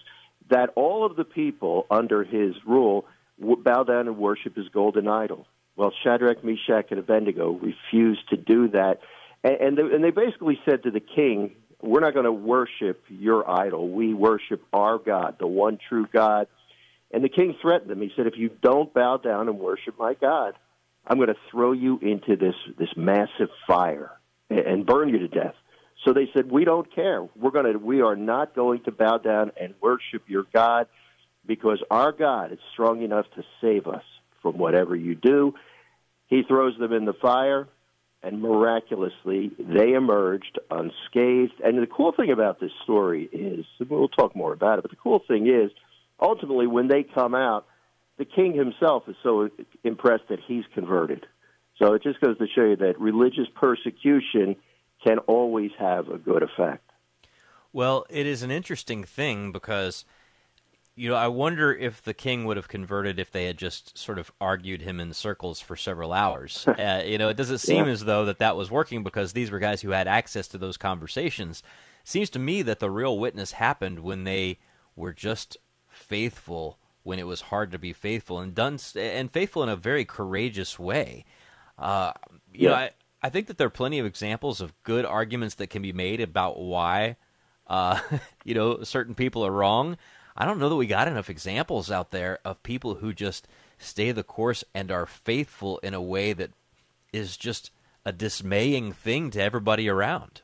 that all of the people under his rule bow down and worship his golden idol. Well, Shadrach, Meshach, and Abednego refused to do that, and and and they basically said to the king, "We're not going to worship your idol. We worship our God, the one true God." And the king threatened them. He said, "If you don't bow down and worship my God, I'm going to throw you into this this massive fire and burn you to death." So they said, "We don't care. We're going to. We are not going to bow down and worship your God, because our God is strong enough to save us from whatever you do." He throws them in the fire, and miraculously they emerged unscathed. And the cool thing about this story is, we'll talk more about it, but the cool thing is, ultimately, when they come out, the king himself is so impressed that he's converted. So it just goes to show you that religious persecution can always have a good effect. Well, it is an interesting thing because, you know, I wonder if the king would have converted if they had just sort of argued him in circles for several hours. uh, you know, it doesn't seem Yeah. as though that that was working because these were guys who had access to those conversations. Seems to me that the real witness happened when they were just faithful when it was hard to be faithful and done and faithful in a very courageous way. Uh, you know, I, I think that there are plenty of examples of good arguments that can be made about why, uh, you know, certain people are wrong. I don't know that we got enough examples out there of people who just stay the course and are faithful in a way that is just a dismaying thing to everybody around.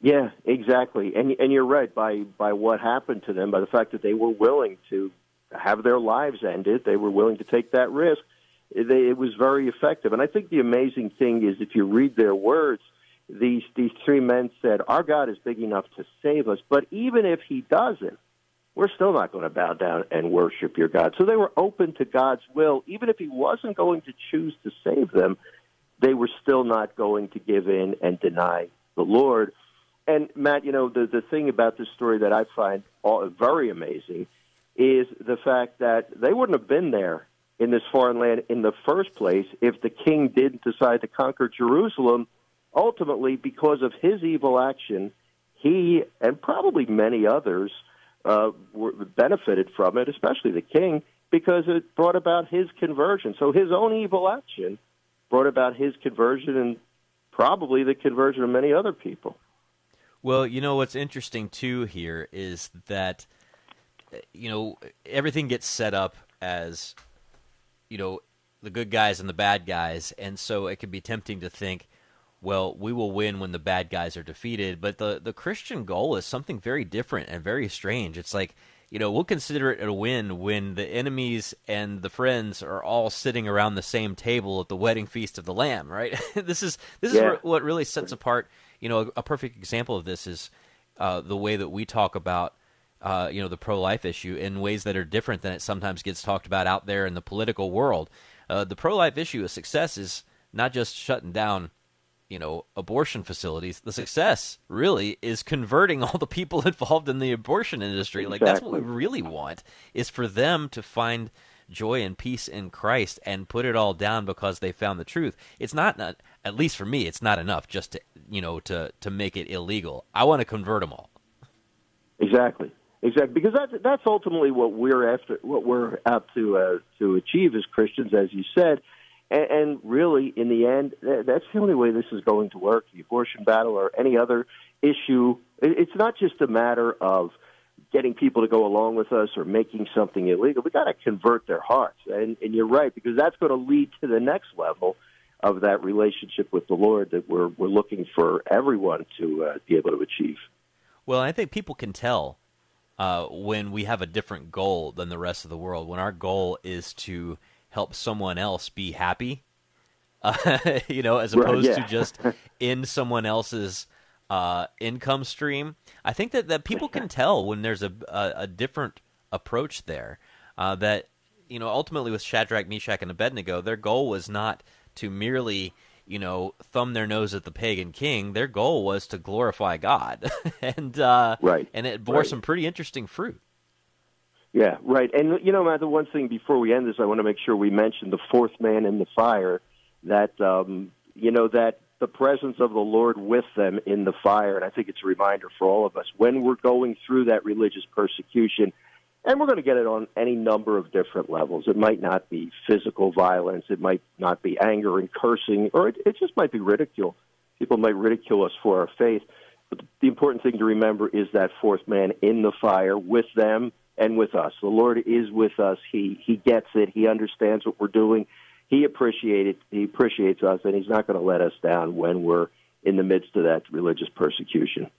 Yeah, exactly. And and you're right by by what happened to them, by the fact that they were willing to have their lives ended, they were willing to take that risk. It, it was very effective. And I think the amazing thing is if you read their words, these these three men said, "Our God is big enough to save us, but even if he doesn't, we're still not going to bow down and worship your God." So they were open to God's will, even if he wasn't going to choose to save them, they were still not going to give in and deny the Lord. And Matt, you know, the the thing about this story that I find all, very amazing is the fact that they wouldn't have been there in this foreign land in the first place if the king didn't decide to conquer Jerusalem. Ultimately, because of his evil action, he and probably many others uh, were, benefited from it, especially the king, because it brought about his conversion. So his own evil action brought about his conversion and probably the conversion of many other people. Well, you know what's interesting too here is that you know everything gets set up as you know the good guys and the bad guys, and so it can be tempting to think, well, we will win when the bad guys are defeated. But the the Christian goal is something very different and very strange. It's like you know we'll consider it a win when the enemies and the friends are all sitting around the same table at the wedding feast of the Lamb. Right? this is this Yeah. is what really sets apart. You know, a, a perfect example of this is uh, the way that we talk about uh, you know the pro life issue in ways that are different than it sometimes gets talked about out there in the political world. Uh, the pro life issue, a success is not just shutting down you know abortion facilities. The success really is converting all the people involved in the abortion industry. Like that's what we really want is for them to find joy and peace in Christ and put it all down because they found the truth. It's not, not at least for me, it's not enough just to you know to to make it illegal. I want to convert them all. Exactly, exactly. Because that's that's ultimately what we're after, what we're out to uh, to achieve as Christians, as you said. And, and really, in the end, that's the only way this is going to work. The abortion battle or any other issue, it's not just a matter of getting people to go along with us or making something illegal. We got to convert their hearts, and and you're right because that's going to lead to the next level of that relationship with the Lord that we're we're looking for everyone to uh, be able to achieve. Well, I think people can tell uh, when we have a different goal than the rest of the world. When our goal is to help someone else be happy, uh, you know, as Right, opposed yeah. to just in someone else's uh, income stream. I think that, that people can tell when there's a, a, a different approach there. Uh, that you know, ultimately with Shadrach, Meshach, and Abednego, their goal was not to merely you know thumb their nose at the pagan king. Their goal was to glorify God, and uh, Right, and it bore right. some pretty interesting fruit. Yeah, right. And you know, Matt, the one thing before we end this, I want to make sure we mention the fourth man in the fire. That um, you know that the presence of the Lord with them in the fire, and I think it's a reminder for all of us when we're going through that religious persecution. And we're going to get it on any number of different levels. It might not be physical violence. It might not be anger and cursing, or it, it just might be ridicule. People might ridicule us for our faith. But the important thing to remember is that fourth man in the fire with them and with us. The Lord is with us. He He gets it. He understands what we're doing. He appreciates He appreciates us, and He's not going to let us down when we're in the midst of that religious persecution.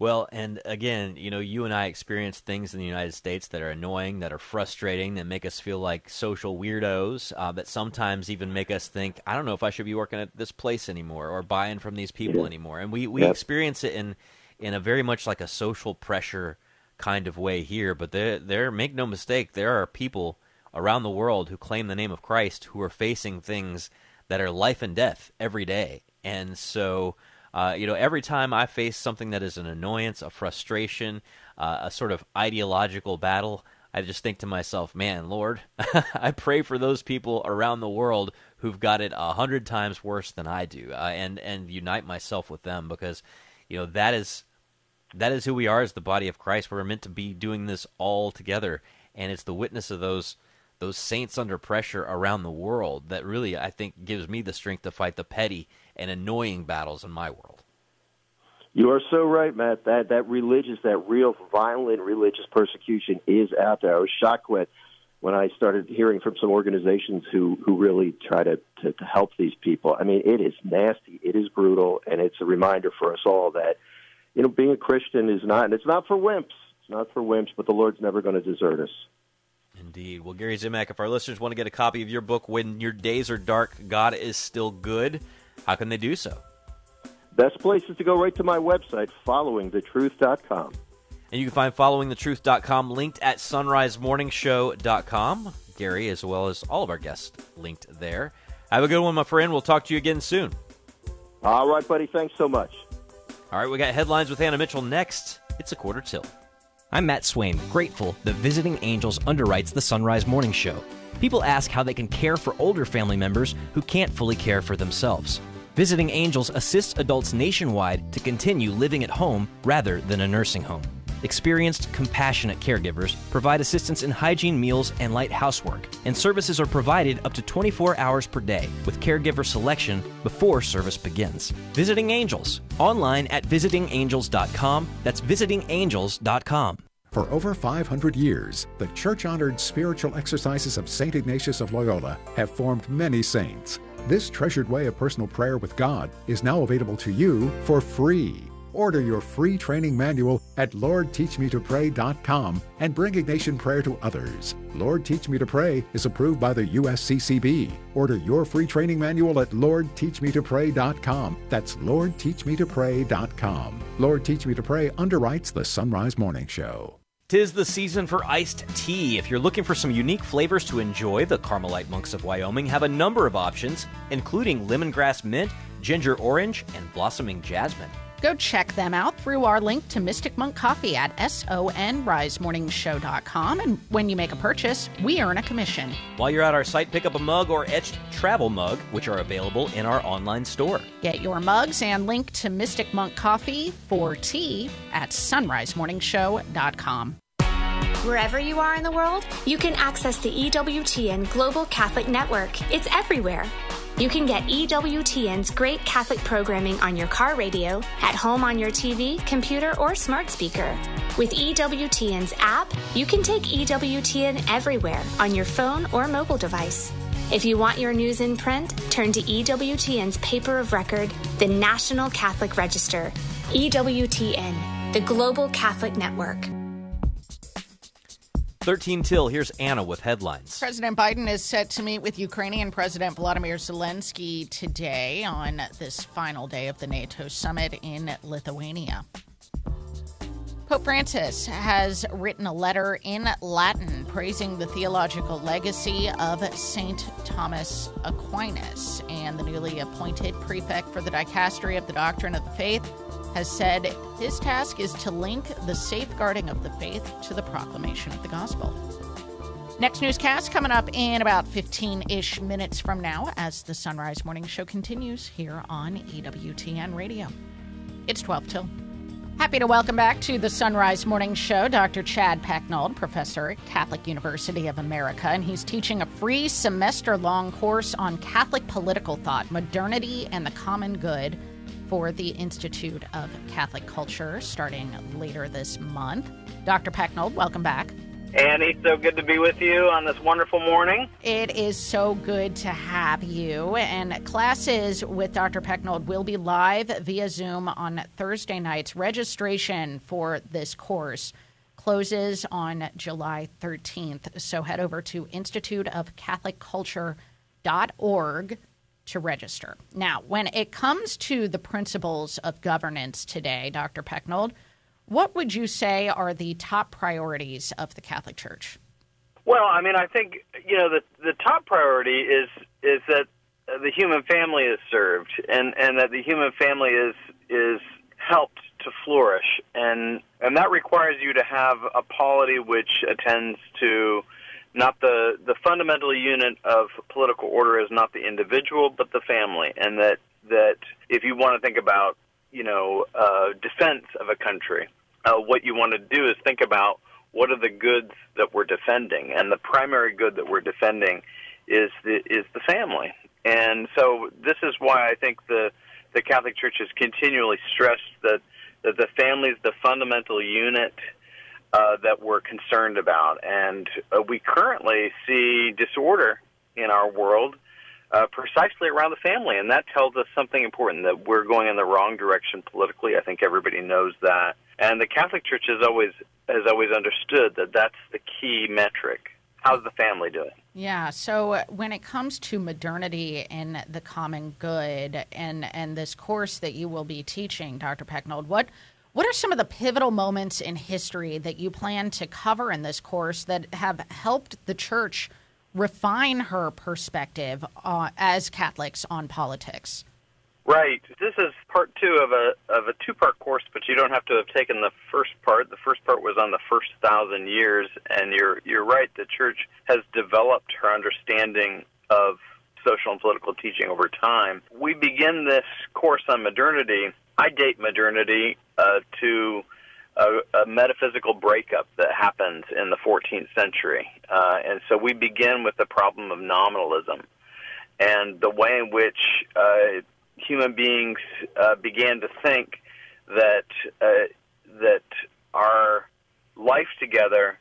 Well, and again, you know, you and I experience things in the United States that are annoying, that are frustrating, that make us feel like social weirdos, uh, that sometimes even make us think, I don't know if I should be working at this place anymore or buying from these people anymore. And we, we Yep. experience it in in a very much like a social pressure kind of way here. But there, there, make no mistake, there are people around the world who claim the name of Christ who are facing things that are life and death every day. And so, uh, you know, every time I face something that is an annoyance, a frustration, uh, a sort of ideological battle, I just think to myself, man, Lord, I pray for those people around the world who've got it a hundred times worse than I do, uh, and and unite myself with them because, you know, that is that is who we are as the body of Christ. We're meant to be doing this all together, and it's the witness of those those saints under pressure around the world that really I think gives me the strength to fight the petty and annoying battles in my world. You are so right, Matt. That that religious, that real violent religious persecution is out there. I was shocked when when I started hearing from some organizations who who really try to, to to help these people. I mean, it is nasty, it is brutal, and it's a reminder for us all that you know being a Christian is not, and it's not for wimps. It's not for wimps, but the Lord's never going to desert us. Indeed. Well, Gary Zimak, if our listeners want to get a copy of your book, When Your Days Are Dark, God is Still Good, how can they do so? Best place is to go right to my website, followingthetruth.com. And you can find followingthetruth.com linked at sunrisemorningshow.com. Gary, as well as all of our guests, linked there. Have a good one, my friend. We'll talk to you again soon. All right, buddy. Thanks so much. All right, we got headlines with Anna Mitchell next. It's a quarter till. I'm Matt Swaim, grateful that Visiting Angels underwrites the Sunrise Morning Show. People ask how they can care for older family members who can't fully care for themselves. Visiting Angels assists adults nationwide to continue living at home rather than a nursing home. Experienced, compassionate caregivers provide assistance in hygiene, meals, and light housework, and services are provided up to 24 hours per day with caregiver selection before service begins. Visiting Angels, online at visitingangels.com. That's visitingangels.com. For over 500 years, the church honored spiritual exercises of St. Ignatius of Loyola have formed many saints. This treasured way of personal prayer with God is now available to you for free. Order your free training manual at LordTeachMeToPray.com and bring Ignatian prayer to others. Lord Teach Me to Pray is approved by the USCCB. Order your free training manual at LordTeachMeToPray.com. That's LordTeachMeToPray.com. Lord Teach Me to Pray underwrites the Sunrise Morning Show. Tis the season for iced tea. If you're looking for some unique flavors to enjoy, the Carmelite Monks of Wyoming have a number of options, including lemongrass mint, ginger orange, and blossoming jasmine. Go check them out through our link to Mystic Monk Coffee at sunrisemorningshow.com. And when you make a purchase, we earn a commission. While you're at our site, pick up a mug or etched travel mug, which are available in our online store. Get your mugs and link to Mystic Monk Coffee for tea at sunrisemorningshow.com. Wherever you are in the world, you can access the EWTN Global Catholic Network. It's everywhere. You can get EWTN's great Catholic programming on your car radio, at home on your TV, computer, or smart speaker. With EWTN's app, you can take EWTN everywhere on your phone or mobile device. If you want your news in print, turn to EWTN's paper of record, the National Catholic Register. EWTN, the Global Catholic Network. 13 till, here's Anna with headlines. President Biden is set to meet with Ukrainian President Volodymyr Zelensky today on this final day of the NATO summit in Lithuania. Pope Francis has written a letter in Latin praising the theological legacy of St. Thomas Aquinas, and the newly appointed prefect for the dicastery of the doctrine of the faith has said his task is to link the safeguarding of the faith to the proclamation of the gospel. Next newscast coming up in about 15 ish minutes from now as the Sunrise Morning Show continues here on EWTN Radio. It's 12 till. Happy to welcome back to the Sunrise Morning Show Dr. Chad Pecknold, professor at Catholic University of America, and he's teaching a free semester long course on Catholic political thought, modernity, and the common good for the Institute of Catholic Culture starting later this month. Dr. Pecknold, welcome back. Annie, so good to be with you on this wonderful morning. It is so good to have you. And classes with Dr. Pecknold will be live via Zoom on Thursday nights. Registration for this course closes on July 13th. So head over to instituteofcatholicculture.org to register. Now, when it comes to the principles of governance today, Dr. Pecknold, what would you say are the top priorities of the Catholic Church? Well, I mean, I think you know the the top priority is is that the human family is served, and and that the human family is is helped to flourish, and and that requires you to have a polity which attends to not the the fundamental unit of political order is not the individual but the family, and that that if you want to think about you know uh, defense of a country, uh, what you want to do is think about what are the goods that we're defending, and the primary good that we're defending is the is the family. And so this is why I think the the Catholic Church has continually stressed that that the family is the fundamental unit uh, that we're concerned about. And uh, we currently see disorder in our world uh, precisely around the family, and that tells us something important that we're going in the wrong direction politically. I think everybody knows that, and the Catholic Church has always has always understood that that's the key metric. How's the family doing? Yeah. So uh, when it comes to modernity and the common good, and and this course that you will be teaching, Dr. Pecknold, what what are some of the pivotal moments in history that you plan to cover in this course that have helped the church refine her perspective uh, as Catholics on politics? Right. This is part two of a of a two part course, but you don't have to have taken the first part. The first part was on the first thousand years, and you're you're right. The church has developed her understanding of social and political teaching over time. We begin this course on modernity. I date modernity uh, to a, a metaphysical breakup that happens in the 14th century. Uh, and so we begin with the problem of nominalism and the way in which uh, human beings uh, began to think that uh, that our life together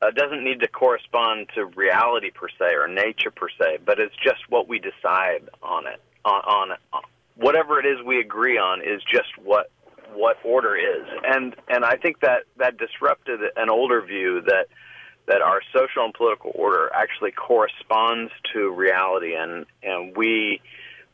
uh, doesn't need to correspond to reality per se or nature per se, but it's just what we decide on it. On, on. Whatever it is we agree on is just what what order is, and and I think that that disrupted an older view that that our social and political order actually corresponds to reality, and and we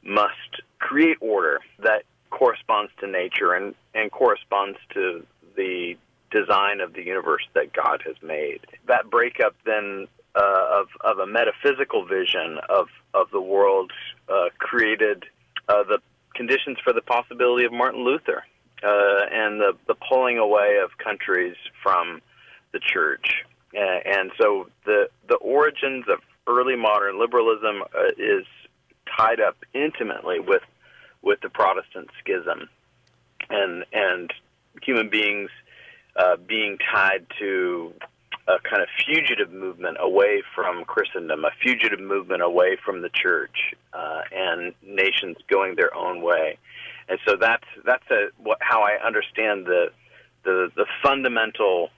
must create order that corresponds to nature and and corresponds to the design of the universe that God has made. That breakup then uh, of of a metaphysical vision of of the world uh, created uh, the conditions for the possibility of Martin Luther uh, and the, the pulling away of countries from the church. Uh, and so the the origins of early modern liberalism uh, is tied up intimately with with the Protestant schism, and and human beings uh, being tied to a kind of fugitive movement away from Christendom, a fugitive movement away from the church, uh, and nations going their own way and so that's that's a, what, how I understand the the, the fundamental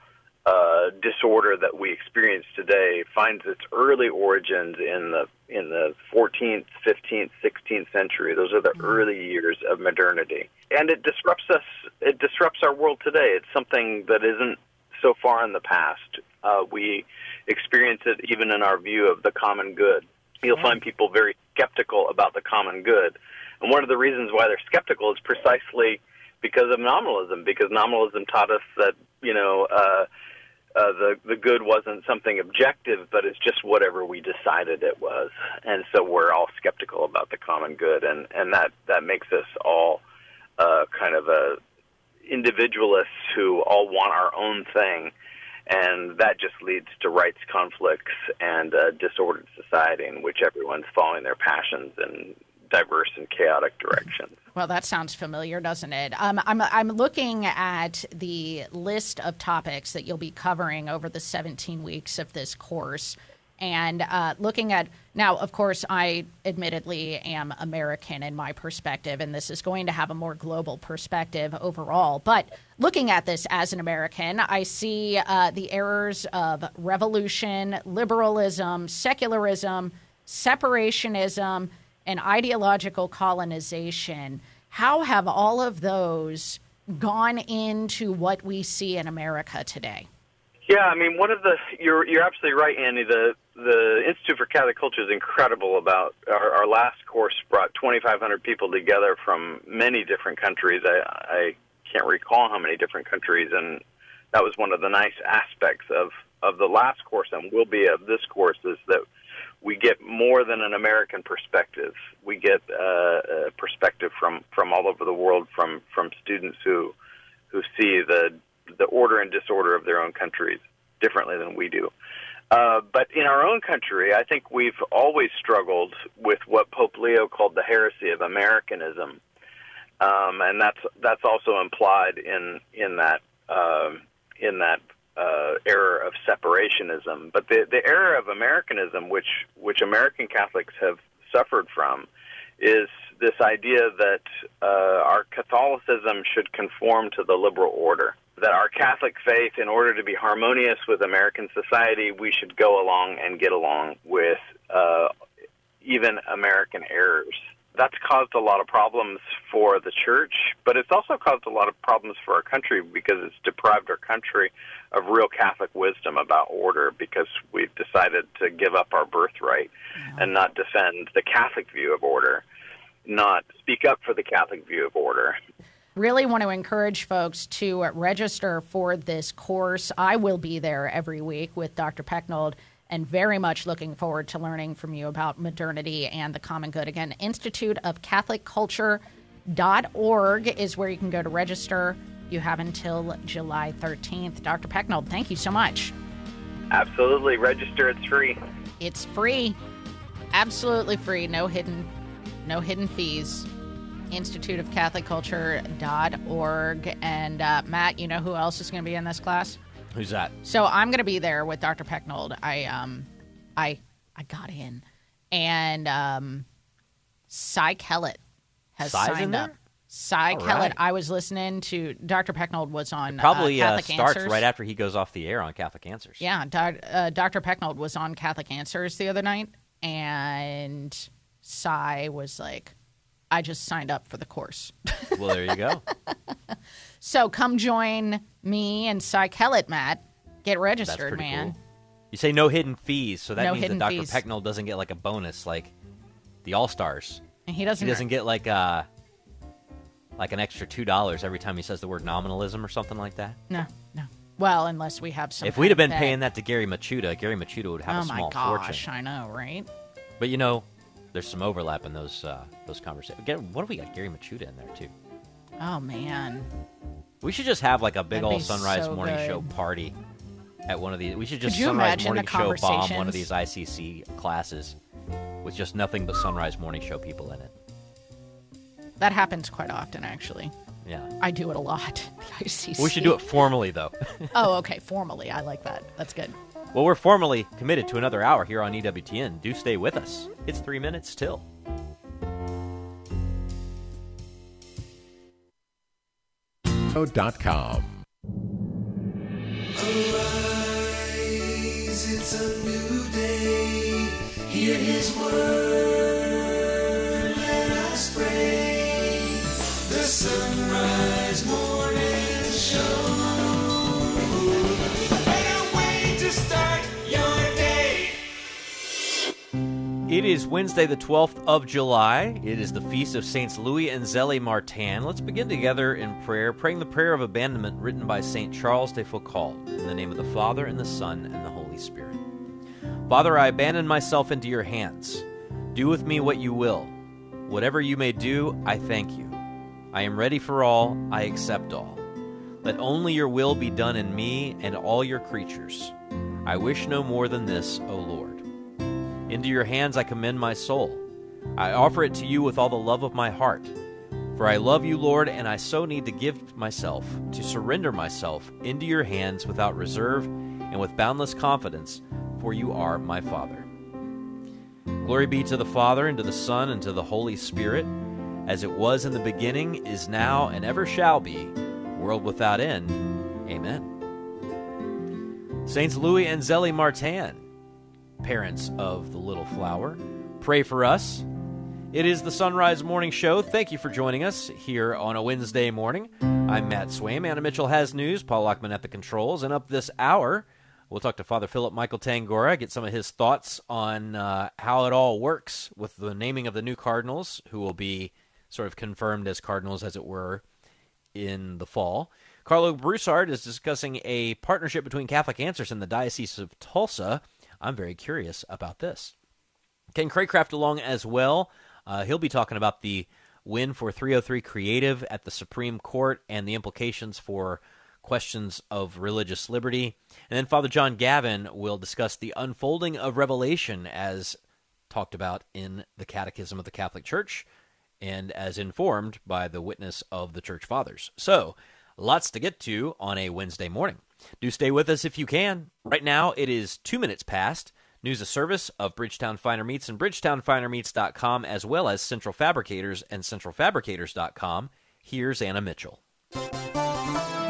uh, disorder that we experience today finds its early origins in the in the 14th, 15th, 16th century. Those are the mm-hmm. early years of modernity, and it disrupts us. It disrupts our world today. It's something that isn't so far in the past. Uh, we experience it even in our view of the common good. You'll find people very skeptical about the common good and one of the reasons why they're skeptical is precisely because of nominalism, because nominalism taught us that, you know, uh, uh, the the good wasn't something objective, but it's just whatever we decided it was, and so we're all skeptical about the common good, and and that that makes us all uh, kind of a individualists who all want our own thing, and that just leads to rights conflicts and a disordered society in which everyone's following their passions and diverse and chaotic directions. Well, that sounds familiar, doesn't it? Um, I'm, I'm looking at the list of topics that you'll be covering over the 17 weeks of this course. And uh, looking at now, of course, I admittedly am American in my perspective, and this is going to have a more global perspective overall. But looking at this as an American, I see uh, the errors of revolution, liberalism, secularism, separationism, and ideological colonization, how have all of those gone into what we see in America today? Yeah, I mean, one of the you're you're absolutely right, Andy. The the Institute for Catholic Culture is incredible. About our, our last course brought 2,500 people together from many different countries. I, I can't recall how many different countries, and that was one of the nice aspects of of the last course and will be of this course is that we get more than an American perspective. We get uh, a perspective from, from all over the world from, from students who who see the the order and disorder of their own countries differently than we do. Uh, but in our own country, I think we've always struggled with what Pope Leo called the heresy of Americanism, um, and that's that's also implied in in that uh, in that uh, error of separationism, but the the error of Americanism, which which American Catholics have suffered from, is this idea that uh, our Catholicism should conform to the liberal order. That our Catholic faith, in order to be harmonious with American society, we should go along and get along with uh, even American errors. That's caused a lot of problems for the church, but it's also caused a lot of problems for our country because it's deprived our country of real Catholic wisdom about order because we've decided to give up our birthright and not defend the Catholic view of order, not speak up for the Catholic view of order. Really want to encourage folks to uh, register for this course. I will be there every week with Dr. Pecknold and very much looking forward to learning from you about modernity and the common good. Again, Institute of Catholic Culture.org is where you can go to register. You have until July 13th. Dr. Pecknold, thank you so much. Absolutely. Register. It's free. It's free. Absolutely free. No hidden no hidden fees. Institute of Catholic Culture.org. And uh, Matt, you know who else is going to be in this class? Who's that? So I'm going to be there with Dr. Pecknold. I um, I I got in, and um, Cy Kellett has Cy's signed up. Cy All Kellett. right. I was listening to Dr. Pecknold was on Probably uh, uh, Catholic starts Answers. right after he goes off the air on Catholic Answers. Yeah, doc, uh, Dr. Pecknold was on Catholic Answers the other night, and Cy was like, "I just signed up for the course." Well, there you go. So come join me and Cy Kellett, Matt. Get registered, man. cool. You say no hidden fees, so that No means that Dr. fees. Pecknold doesn't get like a bonus like the All Stars. And he doesn't. He doesn't get like uh like an extra two dollars every time he says the word nominalism or something like that. No, no. Well, unless we have some. if we'd have been bet. paying that to Gary Michuta, Gary Michuta would have oh a small my gosh, fortune. I know, right? But you know, there's some overlap in those uh, those conversations. What if we got Gary Michuta in there too? Oh man, We should just have like a big That'd old Sunrise so Morning good. Show party at one of these. We should just Sunrise Morning Show bomb one of these ICC classes with just nothing but Sunrise Morning Show people in it. that happens quite often, actually. Yeah. I do it a lot. The ICC. We should do it formally though. oh, okay. Formally, I like that. That's good. well, we're formally committed to another hour here on EWTN. Do stay with us. It's three minutes till. Com. Arise, it's a new day. Hear his word, It is Wednesday, the 12th of July. It is the feast of Saints Louis and Zélie Martin. Let's begin together in prayer, praying the prayer of abandonment written by Saint Charles de Foucauld. In the name of the Father, and the Son, and the Holy Spirit. Father, I abandon myself into your hands. Do with me what you will. Whatever you may do, I thank you. I am ready for all, I accept all. Let only your will be done in me and all your creatures. I wish no more than this, O Lord. Into your hands I commend my soul. I offer it to you with all the love of my heart. For I love you, Lord, and I so need to give myself, to surrender myself into your hands without reserve and with boundless confidence, for you are my Father. Glory be to the Father, and to the Son, and to the Holy Spirit, as it was in the beginning, is now, and ever shall be, world without end. Amen. Saints Louis and Zélie Martin, parents of the little flower, pray for us. It is the Sunrise Morning Show. Thank you for joining us here on a Wednesday morning. I'm Matt Swaim. Anna Mitchell has news. Paul Lockman at the controls. And up this hour, we'll talk to Father Philip Michael Tangorra, get some of his thoughts on uh, how it all works with the naming of the new cardinals, who will be sort of confirmed as cardinals, as it were, in the fall. Karlo Broussard is discussing a partnership between Catholic Answers and the Diocese of Tulsa. I'm very curious about this. Ken Craycraft along as well. Uh, he'll be talking about the win for 303 Creative at the Supreme Court and the implications for questions of religious liberty. And then Father John Gavin will discuss the unfolding of Revelation as talked about in the Catechism of the Catholic Church and as informed by the witness of the Church Fathers. So, lots to get to on a Wednesday morning. Do stay with us if you can. Right now, it is two minutes past. News of service of Bridgetown Finer Meats and BridgetownFinerMeats.com, as well as Central Fabricators and CentralFabricators.com. Here's Anna Mitchell.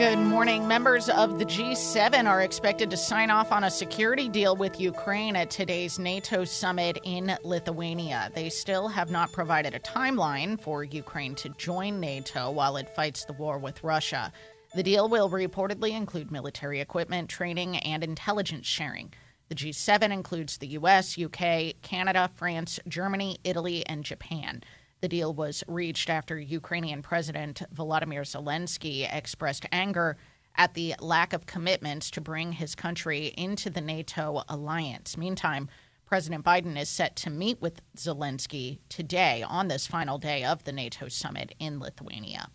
Good morning. Members of the G7 are expected to sign off on a security deal with Ukraine at today's NATO summit in Lithuania. They still have not provided a timeline for Ukraine to join NATO while it fights the war with Russia. The deal will reportedly include military equipment, training, and intelligence sharing. The G7 includes the US, UK, Canada, France, Germany, Italy, and Japan. The deal was reached after Ukrainian President Volodymyr Zelensky expressed anger at the lack of commitments to bring his country into the NATO alliance. Meantime, President Biden is set to meet with Zelensky today on this final day of the NATO summit in Lithuania.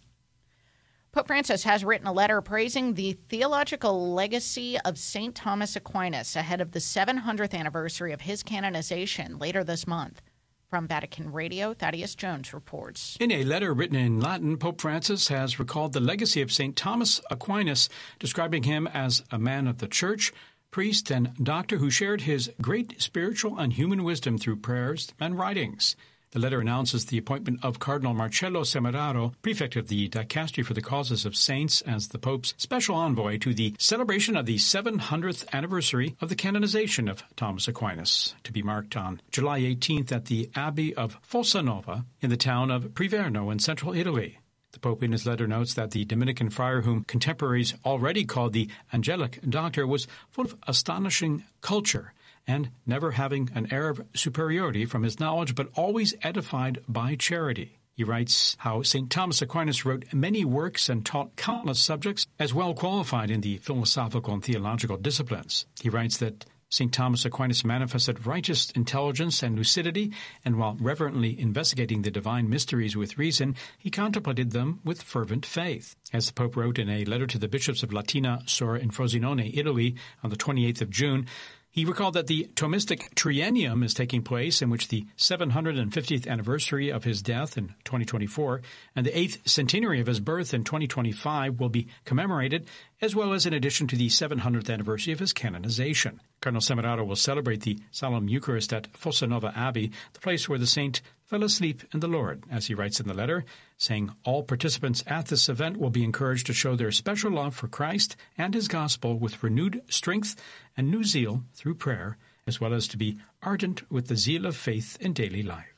Pope Francis has written a letter praising the theological legacy of St. Thomas Aquinas ahead of the 700th anniversary of his canonization later this month. From Vatican Radio, Thaddeus Jones reports. In a letter written in Latin, Pope Francis has recalled the legacy of St. Thomas Aquinas, describing him as a man of the church, priest, and doctor who shared his great spiritual and human wisdom through prayers and writings. The letter announces the appointment of Cardinal Marcello Semeraro, prefect of the Dicastery for the Causes of Saints, as the Pope's special envoy to the celebration of the 700th anniversary of the canonization of Thomas Aquinas, to be marked on July 18th at the Abbey of Fossanova in the town of Priverno in central Italy. The Pope in his letter notes that the Dominican friar, whom contemporaries already called the angelic doctor, was full of astonishing culture and never having an air of superiority from his knowledge, but always edified by charity. He writes how St. Thomas Aquinas wrote many works and taught countless subjects, as well qualified in the philosophical and theological disciplines. He writes that St. Thomas Aquinas manifested righteous intelligence and lucidity, and while reverently investigating the divine mysteries with reason, he contemplated them with fervent faith. As the Pope wrote in a letter to the bishops of Latina, Sora, and Frosinone, Italy, on the 28th of June, he recalled that the Thomistic Triennium is taking place, in which the 750th anniversary of his death in 2024 and the 8th centenary of his birth in 2025 will be commemorated, as well as in addition to the 700th anniversary of his canonization. Cardinal Semeraro will celebrate the solemn Eucharist at Fossanova Abbey, the place where the saint fell asleep in the Lord, as he writes in the letter, saying all participants at this event will be encouraged to show their special love for Christ and his gospel with renewed strength and new zeal through prayer, as well as to be ardent with the zeal of faith in daily life.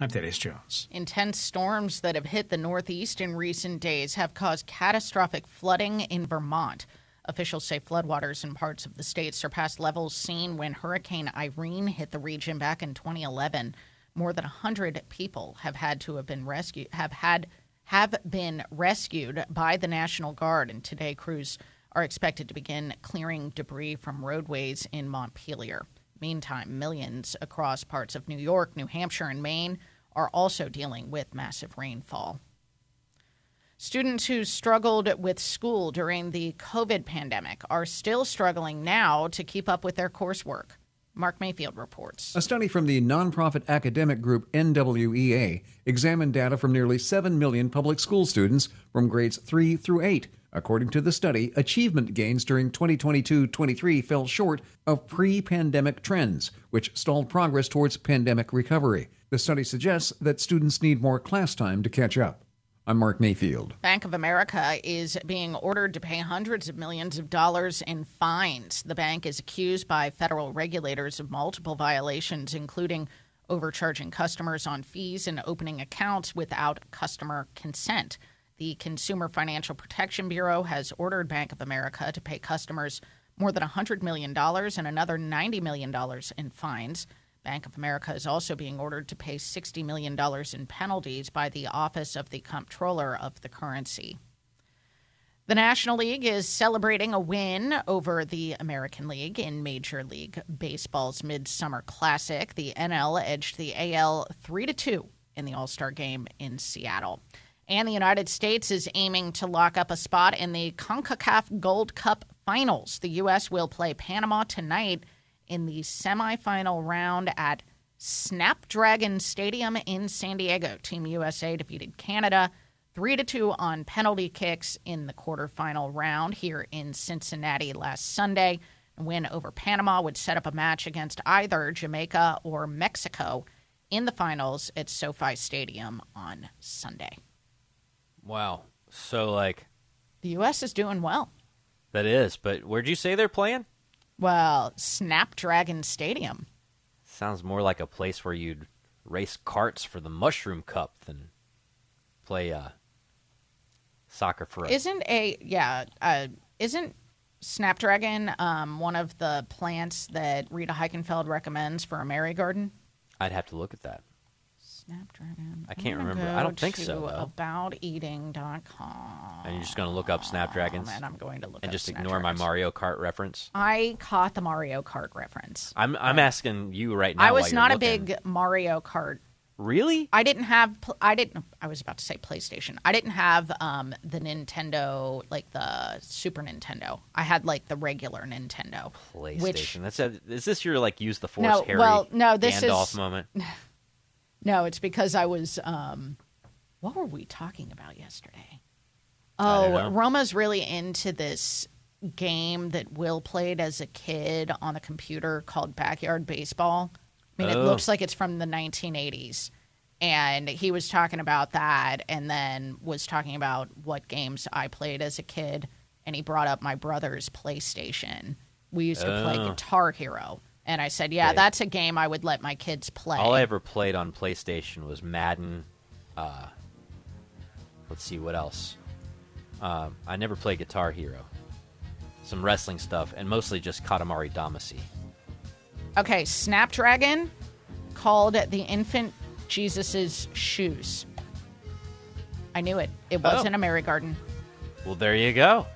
I'm Thaddeus Jones. Intense storms that have hit the Northeast in recent days have caused catastrophic flooding in Vermont. Officials say floodwaters in parts of the state surpassed levels seen when Hurricane Irene hit the region back in 2011. More than 100 people have had to have been rescued have had have been rescued by the National Guard and today crews are expected to begin clearing debris from roadways in Montpelier. Meantime, millions across parts of New York, New Hampshire, and Maine are also dealing with massive rainfall. Students who struggled with school during the COVID pandemic are still struggling now to keep up with their coursework. Mark Mayfield reports. A study from the nonprofit academic group NWEA examined data from nearly 7 million public school students from grades 3 through 8. According to the study, achievement gains during 2022 23 fell short of pre pandemic trends, which stalled progress towards pandemic recovery. The study suggests that students need more class time to catch up. I'm Mark Mayfield. Bank of America is being ordered to pay hundreds of millions of dollars in fines. The bank is accused by federal regulators of multiple violations, including overcharging customers on fees and opening accounts without customer consent. The Consumer Financial Protection Bureau has ordered Bank of America to pay customers more than $100 million and another $90 million in fines. Bank of America is also being ordered to pay $60 million in penalties by the Office of the Comptroller of the Currency. The National League is celebrating a win over the American League in Major League Baseball's Midsummer Classic. The NL edged the AL 3 to 2 in the All-Star game in Seattle. And the United States is aiming to lock up a spot in the CONCACAF Gold Cup Finals. The U.S. will play Panama tonight in the semifinal round at Snapdragon Stadium in San Diego. Team USA defeated Canada 3 to 2 on penalty kicks in the quarterfinal round here in Cincinnati last Sunday. A win over Panama would set up a match against either Jamaica or Mexico in the finals at SoFi Stadium on Sunday. Wow. So like The U.S. is doing well. That is, but where'd you say they're playing? Well, Snapdragon Stadium. Sounds more like a place where you'd race carts for the Mushroom Cup than play uh, soccer for a Isn't a yeah? Uh, isn't Snapdragon um, one of the plants that Rita Heikenfeld recommends for a Mary garden? I'd have to look at that. Snapdragon. I can't remember. I don't think so, though. Abouteating.com. And you're just going to look up Snapdragons? and I'm going to look and just ignore my Mario Kart reference? I caught the Mario Kart reference. I'm I'm asking you right now. I was not a big Mario Kart. Really? I didn't have. pl- I didn't. I was about to say PlayStation. I didn't have um, the Nintendo, like the Super Nintendo. I had like the regular Nintendo. PlayStation. Which That's a, is this your like use the force No, Harry well, no, this Gandalf is- moment? No, it's because I was. Um, what were we talking about yesterday? Oh. Roma's really into this game that Will played as a kid on the computer called Backyard Baseball. I mean, it Oh. looks like it's from the 1980s. And he was talking about that and then was talking about what games I played as a kid. And he brought up my brother's PlayStation. We used to play Oh. Guitar Hero. And I said, yeah, that's a game I would let my kids play. All I ever played on PlayStation was Madden. Uh, let's see what else. Um, I never played Guitar Hero. Some wrestling stuff, and mostly just Katamari Damacy. Okay, Snapdragon called the infant Jesus's shoes. I knew it. It Oh. wasn't a Mary Garden. Well, there you go.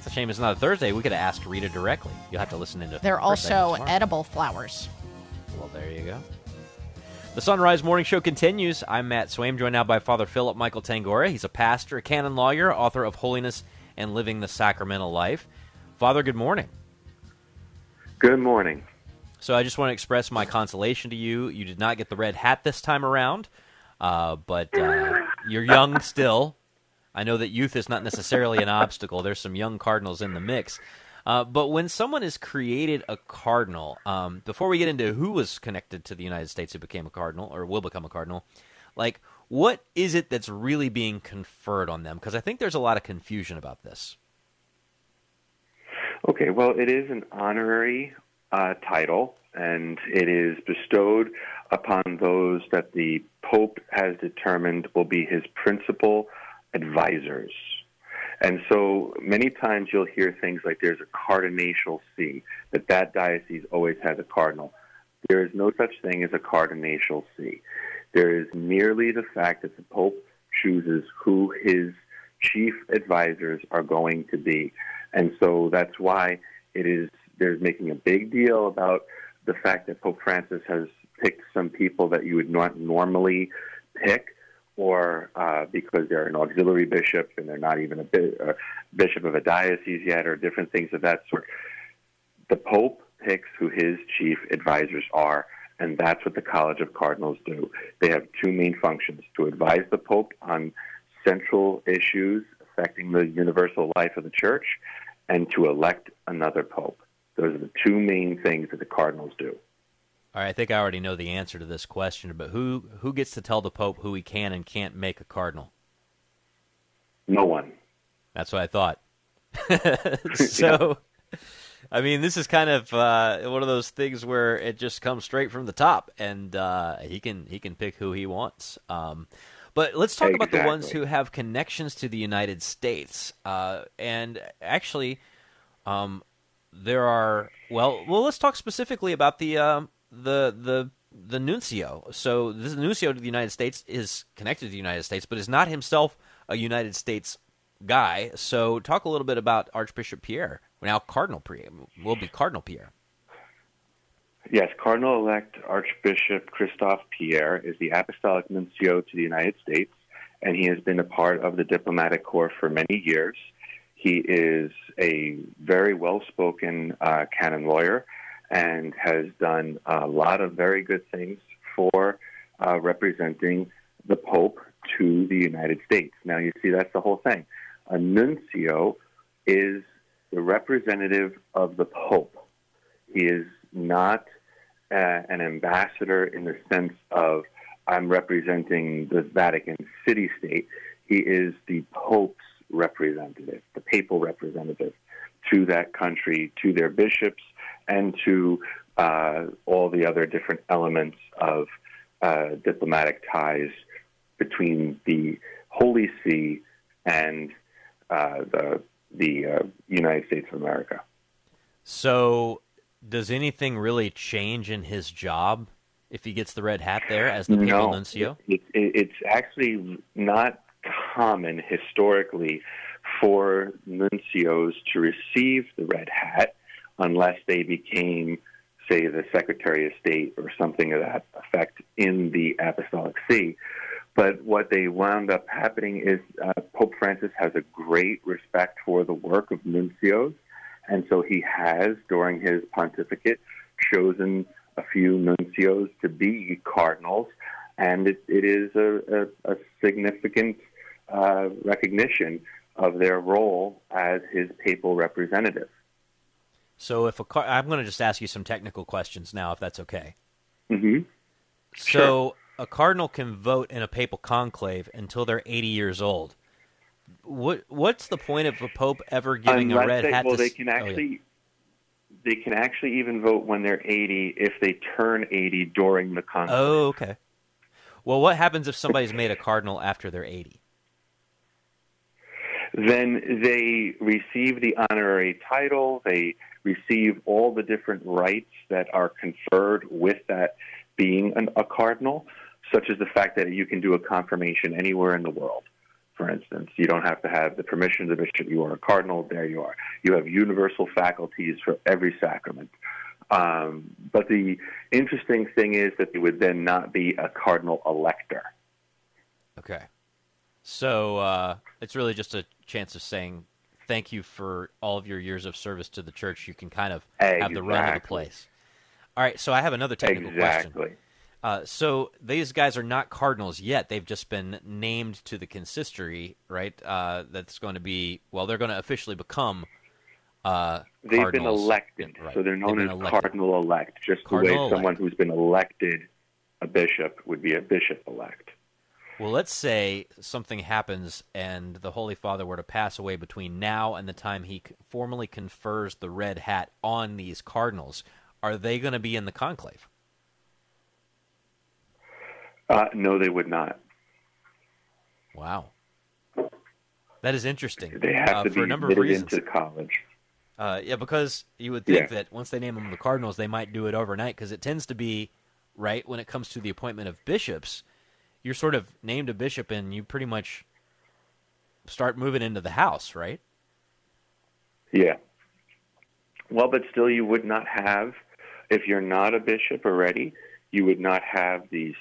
It's a shame it's not a Thursday. We could have asked Rita directly. You'll have to listen into. They're also tomorrow. edible flowers. Well, there you go. The Sunrise Morning Show continues. I'm Matt Swaim, joined now by Father Philip Michael Tangorra. He's a pastor, a canon lawyer, author of Holiness and Living the Sacramental Life. Father, good morning. Good morning. So I just want to express my consolation to you. You did not get the red hat this time around, uh, but uh, you're young still. I know that youth is not necessarily an obstacle. There's some young cardinals in the mix. Uh, but when someone is created a cardinal, um, before we get into who was connected to the United States who became a cardinal or will become a cardinal, like what is it that's really being conferred on them? Because I think there's a lot of confusion about this. Okay, well, it is an honorary uh, title, and it is bestowed upon those that the Pope has determined will be his principal advisors. And so many times you'll hear things like there's a cardinatial see, that that diocese always has a cardinal. There is no such thing as a cardinatial see. There is merely the fact that the Pope chooses who his chief advisors are going to be. And so that's why it is there's making a big deal about the fact that Pope Francis has picked some people that you would not normally pick, or uh, because they're an auxiliary bishop and they're not even a, bi- a bishop of a diocese yet, or different things of that sort. The Pope picks who his chief advisors are, and that's what the College of Cardinals do. They have two main functions to advise the Pope on central issues affecting the universal life of the church and to elect another pope. Those are the two main things that the cardinals do. All right, I think I already know the answer to this question, but who who gets to tell the Pope who he can and can't make a cardinal? No one. That's what I thought. so, I mean, this is kind of uh, one of those things where it just comes straight from the top, and uh, he can he can pick who he wants. Um, but let's talk about the ones who have connections to the United States, uh, and actually, um, there are well, well, let's talk specifically about the um, the the the nuncio. So this nuncio to the United States is connected to the United States, but is not himself a United States guy. So talk a little bit about Archbishop Pierre. Now Cardinal Pierre will be Cardinal Pierre. Yes, Cardinal elect Archbishop Christophe Pierre is the Apostolic Nuncio to the United States, and he has been a part of the diplomatic corps for many years. He is a very well spoken uh, canon lawyer and has done a lot of very good things for uh, representing the Pope to the United States. Now, you see, that's the whole thing. A nuncio is the representative of the Pope. He is not uh, an ambassador in the sense of I'm representing the Vatican City State. He is the Pope's representative, the papal representative, to that country, to their bishops, and to uh, all the other different elements of uh, diplomatic ties between the Holy See and uh, the the uh, United States of America. So, does anything really change in his job if he gets the red hat there as the papal no, nuncio? It, it, it's actually not common historically for nuncios to receive the red hat unless they became, say, the Secretary of State or something of that effect in the Apostolic See. But what they wound up happening is uh, Pope Francis has a great respect for the work of nuncios, and so he has, during his pontificate, chosen a few nuncios to be cardinals, and it, it is a, a, a significant uh, recognition of their role as his papal representative. So, if a car- I'm going to just ask you some technical questions now, if that's okay. Mm-hmm. So, a cardinal can vote in a papal conclave until they're 80 years old. What What's the point of a pope ever giving Unless a red they, hat? well, to they can oh, yeah. actually they can actually even vote when they're 80 if they turn 80 during the conclave. Oh, okay. Well, what happens if somebody's made a cardinal after they're 80? then they receive the honorary title. They receive all the different rights that are conferred with that being an, a cardinal, such as the fact that you can do a confirmation anywhere in the world. For instance, you don't have to have the permission of the bishop. You are a cardinal. There you are. You have universal faculties for every sacrament. Um, but the interesting thing is that they would then not be a cardinal elector. Okay. So uh, it's really just a chance of saying thank you for all of your years of service to the church. You can kind of have the run of the place. All right. So I have another technical Exactly. question. Uh, so these guys are not cardinals yet. They've just been named to the consistory, right? Uh, that's going to be well. They're going to officially become. Uh, They've been elected, Right. so they're known as elected. cardinal elect, just Cardinal the way elect. someone who's been elected a bishop would be a bishop elect. Well, let's say something happens and the Holy Father were to pass away between now and the time he formally confers the red hat on these cardinals. Are they going to be in the conclave? Uh, no, they would not. Wow. That is interesting. They have uh, to for be a number of admitted reasons. into college. Uh, yeah, because you would think Yeah. that once they name them the Cardinals, they might do it overnight because it tends to be, right, when it comes to the appointment of bishops, you're sort of named a bishop and you pretty much start moving into the house, right? Yeah. Well, but still, you would not have, if you're not a bishop already, you would not have the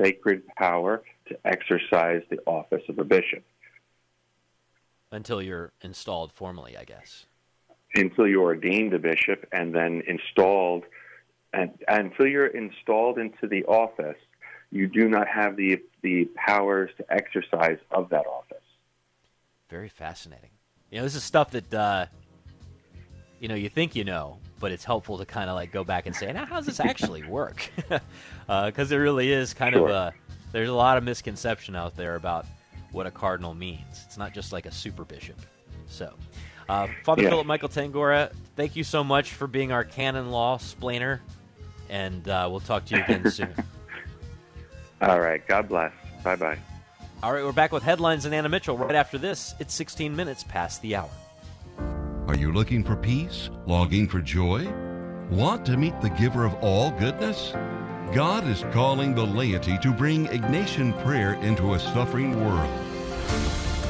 sacred power to exercise the office of a bishop Until you're installed formally, I guess. until you're ordained a bishop and then installed. And until you're installed into the office, you do not have the the powers to exercise of that office. Very fascinating. You know, this is stuff that uh, you know you think you know, but it's helpful to kind of like go back and say, now how does this actually work? Because it really is kind of Sure. a there's a lot of misconception out there about what a cardinal means. It's not just like a super bishop. So, uh, Father Yeah. Philip Michael Tangorra, thank you so much for being our canon law splainer, and uh, we'll talk to you again soon. All right. God bless. Bye bye. All right, we're back with headlines and Anna Mitchell right after this. It's 16 minutes past the hour. Are you looking for peace? Longing for joy? Want to meet the giver of all goodness? God is calling the laity to bring Ignatian prayer into a suffering world.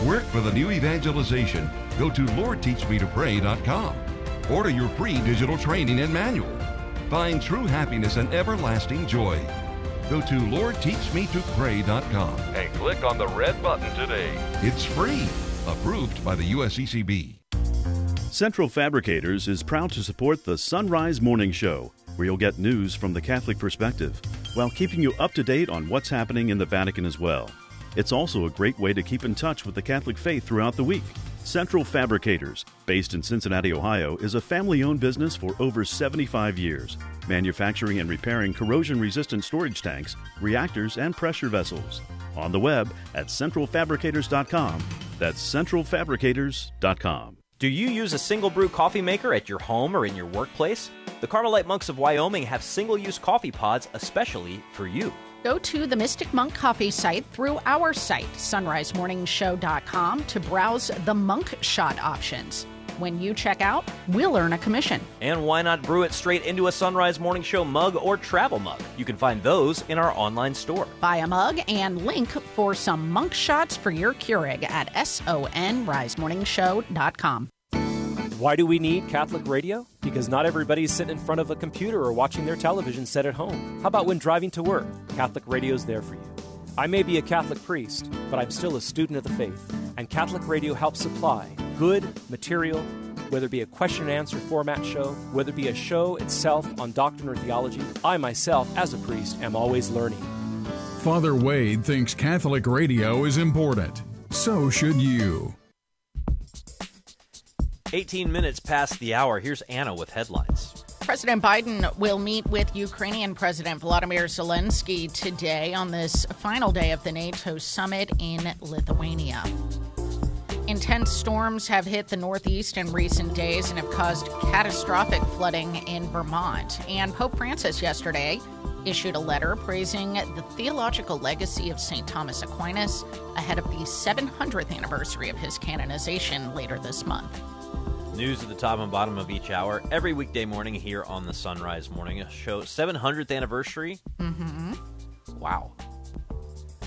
Work for the new evangelization. Go to LordTeachMeToPray.com. Order your free digital training and manual. Find true happiness and everlasting joy. Go to LordTeachMeToPray.com. And click on the red button today. It's free. Approved by the USCCB. Central Fabricators is proud to support the Sunrise Morning Show, where you'll get news from the Catholic perspective, while keeping you up to date on what's happening in the Vatican as well. It's also a great way to keep in touch with the Catholic faith throughout the week. Central Fabricators, based in Cincinnati, Ohio, is a family owned business for over 75 years, manufacturing and repairing corrosion resistant storage tanks, reactors, and pressure vessels. On the web at centralfabricators.com That's centralfabricators.com. Do you use a single brew coffee maker at your home or in your workplace? The Carmelite Monks of Wyoming have single use coffee pods especially for you. Go to the Mystic Monk Coffee site through our site, sunrisemorningshow.com, to browse the monk shot options. When you check out, we'll earn a commission. And why not brew it straight into a Sunrise Morning Show mug or travel mug? You can find those in our online store. Buy a mug and link for some monk shots for your Keurig at sunrisemorningshow.com. Why do we need Catholic radio? Because not everybody's sitting in front of a computer or watching their television set at home. How about when driving to work? Catholic radio's there for you. I may be a Catholic priest, but I'm still a student of the faith, and Catholic radio helps supply good material, whether it be a question and answer format show, whether it be a show itself on doctrine or theology. I myself, as a priest, am always learning. Father Wade thinks Catholic radio is important. So should you. 18 minutes past the hour. Here's Anna with headlines. President Biden will meet with Ukrainian President Volodymyr Zelensky today on this final day of the NATO summit in Lithuania. Intense storms have hit the Northeast in recent days and have caused catastrophic flooding in Vermont. And Pope Francis yesterday issued a letter praising the theological legacy of St. Thomas Aquinas ahead of the 700th anniversary of his canonization later this month. News at the top and bottom of each hour every weekday morning here on the Sunrise Morning Show. 700th anniversary. Mm-hmm. Wow,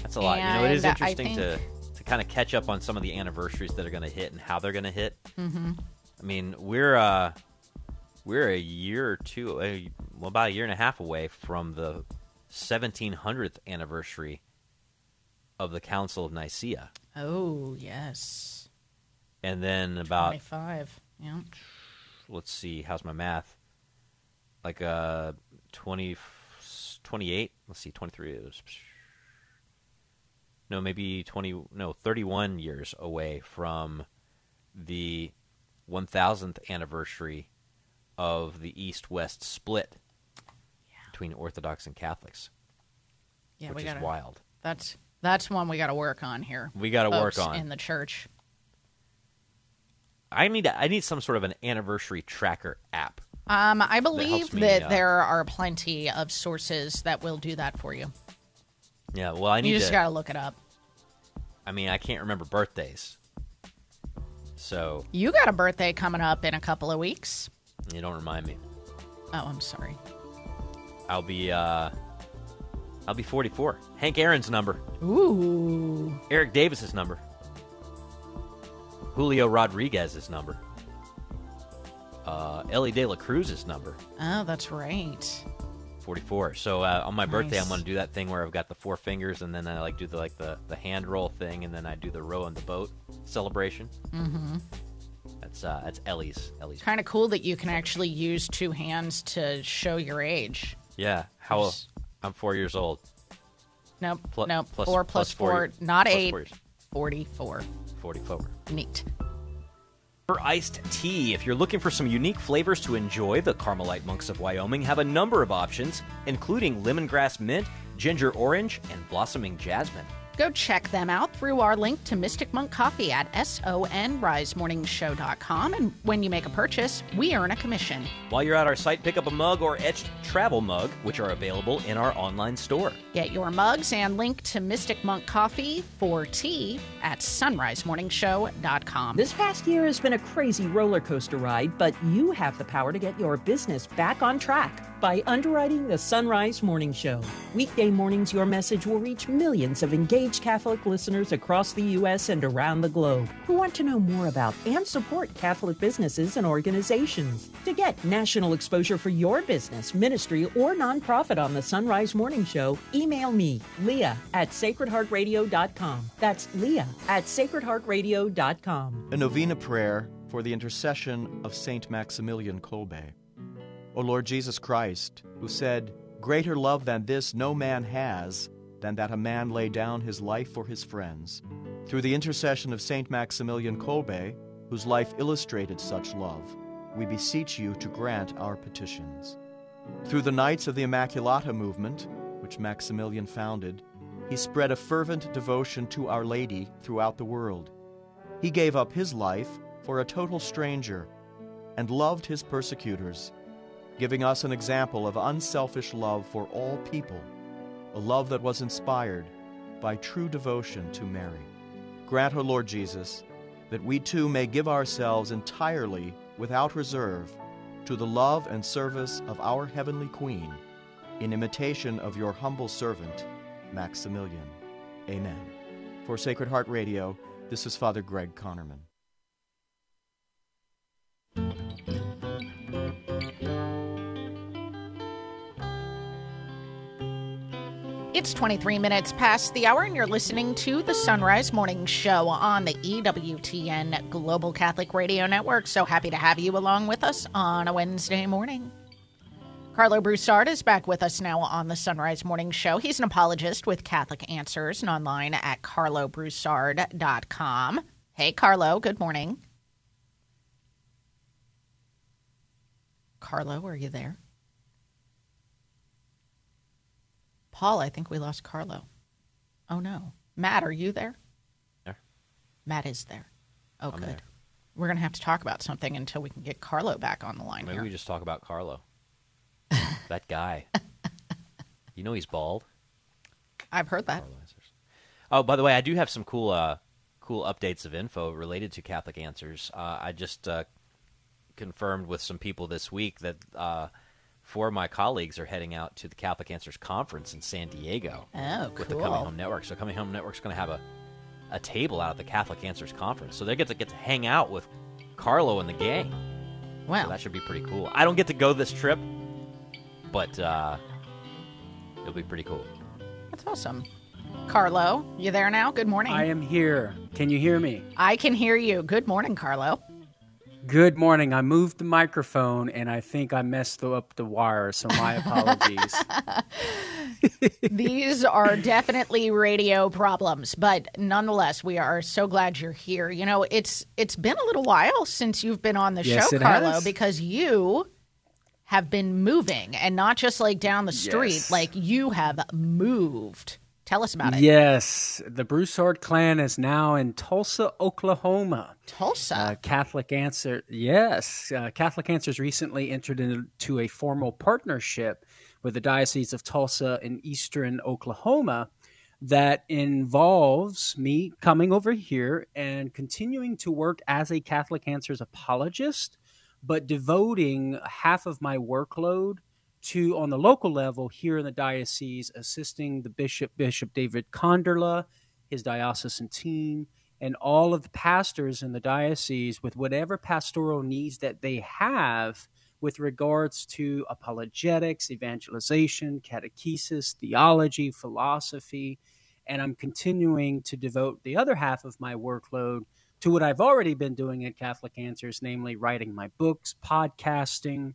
that's a lot. you know, it is And interesting to think- to kind of catch up on some of the anniversaries that are going to hit and how they're going to hit. Mm-hmm. I mean, we're uh, we're a year or two, uh, well, about a year and a half away from the 1700th anniversary of the Council of Nicaea, Oh, yes. and then about 25. Yeah. let's see, how's my math? Like uh 20 28, let's see, 23 is No, maybe 20 no, 31 years away from the 1000th anniversary of the east-west split between Orthodox and Catholics. Yeah, which is gotta, wild. That's that's one we got to work on here. We gotta work on. in the church. I need I need some sort of an anniversary tracker app. Um, I believe me, that uh, there are plenty of sources that will do that for you. Yeah, well, I need you just to got to look it up. I mean, I can't remember birthdays. So, You got a birthday coming up in a couple of weeks. you don't remind me. Oh, I'm sorry. I'll be uh I'll be 44. Hank Aaron's number. Ooh. Eric Davis's number. Julio Rodriguez's number. Uh, Elly De La Cruz's number, Oh, that's right. 44. So uh, on my birthday, I'm going to do that thing where I've got the four fingers, and then I like do the like the, the hand roll thing, and then I do the row on the boat celebration. Mm-hmm. That's uh, that's Elly's Elly's. Kind of cool that you can actually use two hands to show your age. Yeah, how I'm four years old. Nope. Plu- nope. plus- four plus plus four four, not Plus eight. four years. 44. 44. Neat. For iced tea, if you're looking for some unique flavors to enjoy, the Carmelite Monks of Wyoming have a number of options, including lemongrass mint, ginger orange, and blossoming jasmine. Go check them out through our link to Mystic Monk Coffee at sunrisemorningshow.com. And when you make a purchase, we earn a commission. While you're at our site, pick up a mug or etched travel mug, which are available in our online store. Get your mugs and link to Mystic Monk Coffee for tea at sunrisemorningshow.com. This past year has been a crazy roller coaster ride, but you have the power to get your business back on track by underwriting the Sunrise Morning Show. Weekday mornings, your message will reach millions of engaged Catholic listeners across the U.S. and around the globe who want to know more about and support Catholic businesses and organizations. To get national exposure for your business, ministry, or nonprofit on the Sunrise Morning Show, email me, Leah at sacredheartradio.com. That's Leah at sacredheartradio.com. A novena prayer for the intercession of Saint Maximilian Kolbe. O Lord Jesus Christ, who said, Greater love than this no man has, than that a man lay down his life for his friends. Through the intercession of Saint Maximilian Kolbe, whose life illustrated such love, we beseech you to grant our petitions. Through the Knights of the Immaculata movement, which Maximilian founded, he spread a fervent devotion to Our Lady throughout the world. He gave up his life for a total stranger and loved his persecutors, giving us an example of unselfish love for all people, a love that was inspired by true devotion to Mary. Grant, O Lord Jesus, that we too may give ourselves entirely, without reserve, to the love and service of our heavenly Queen, in imitation of your humble servant, Maximilian. Amen. For Sacred Heart Radio, this is Father Greg Connerman. It's 23 minutes past the hour, and you're listening to the Sunrise Morning Show on the EWTN Global Catholic Radio Network. So happy to have you along with us on a Wednesday morning. Karlo Broussard is back with us now on the Sunrise Morning Show. He's an apologist with Catholic Answers and online at karlobroussard.com. Hey, Karlo, good morning. Karlo, are you there? Paul, I think we lost Karlo. Oh no. Matt, are you there? There. Matt is there. Oh, I'm good. there. We're going to have to talk about something until we can get Karlo back on the line Maybe here. we just talk about Karlo. that guy. You know he's bald. I've heard that. Oh, by the way, I do have some cool, uh, cool updates of info related to Catholic Answers. Uh, I just uh, confirmed with some people this week that uh, four of my colleagues are heading out to the Catholic Answers conference in San Diego Oh, with the. Coming Home Network. So Coming Home Network's going to have a a table out at the Catholic Answers conference, so they get to get to hang out with Karlo and the gang. Wow, so that should be pretty cool. I don't get to go this trip, but uh, it'll be pretty cool. That's awesome. Karlo, you there now? Good morning. I am here. Can you hear me? I can hear you. Good morning, Karlo. Good morning. I moved the microphone and I think I messed up the wire, so my apologies. These are definitely radio problems, but nonetheless, we are so glad you're here. You know, it's it's been a little while since you've been on the Yes, show, Karlo, has. because you have been moving and not just like down the street, Yes. like you have moved. Tell us about it. Yes, the Broussard clan is now in Tulsa, Oklahoma. Tulsa, uh, Catholic Answer. Yes, uh, Catholic Answers recently entered into a formal partnership with the Diocese of Tulsa in eastern Oklahoma that involves me coming over here and continuing to work as a Catholic Answers apologist, but devoting half of my workload to on the local level here in the diocese assisting the bishop bishop david konderla his diocesan team and all of the pastors in the diocese with whatever pastoral needs that they have with regards to apologetics evangelization catechesis theology philosophy. And i'm continuing to devote the other half of my workload to what i've already been doing at catholic answers namely writing my books podcasting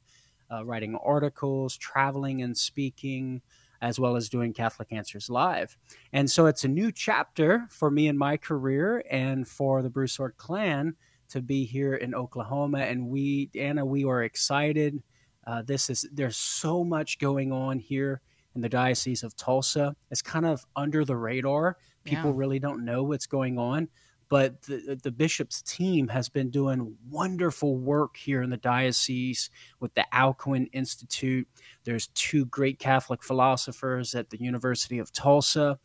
uh, writing articles, traveling and speaking, as well as doing Catholic Answers Live. And so it's a new chapter for me in my career and for the Bruce Broussard clan to be here in Oklahoma. And we, Anna, we are excited. Uh, this is there's so much going on here in the Diocese of Tulsa. It's kind of under the radar. People Yeah. really don't know what's going on but the, the bishop's team has been doing wonderful work here in the diocese with the Alcuin Institute. There's two great Catholic philosophers at the University of Tulsa.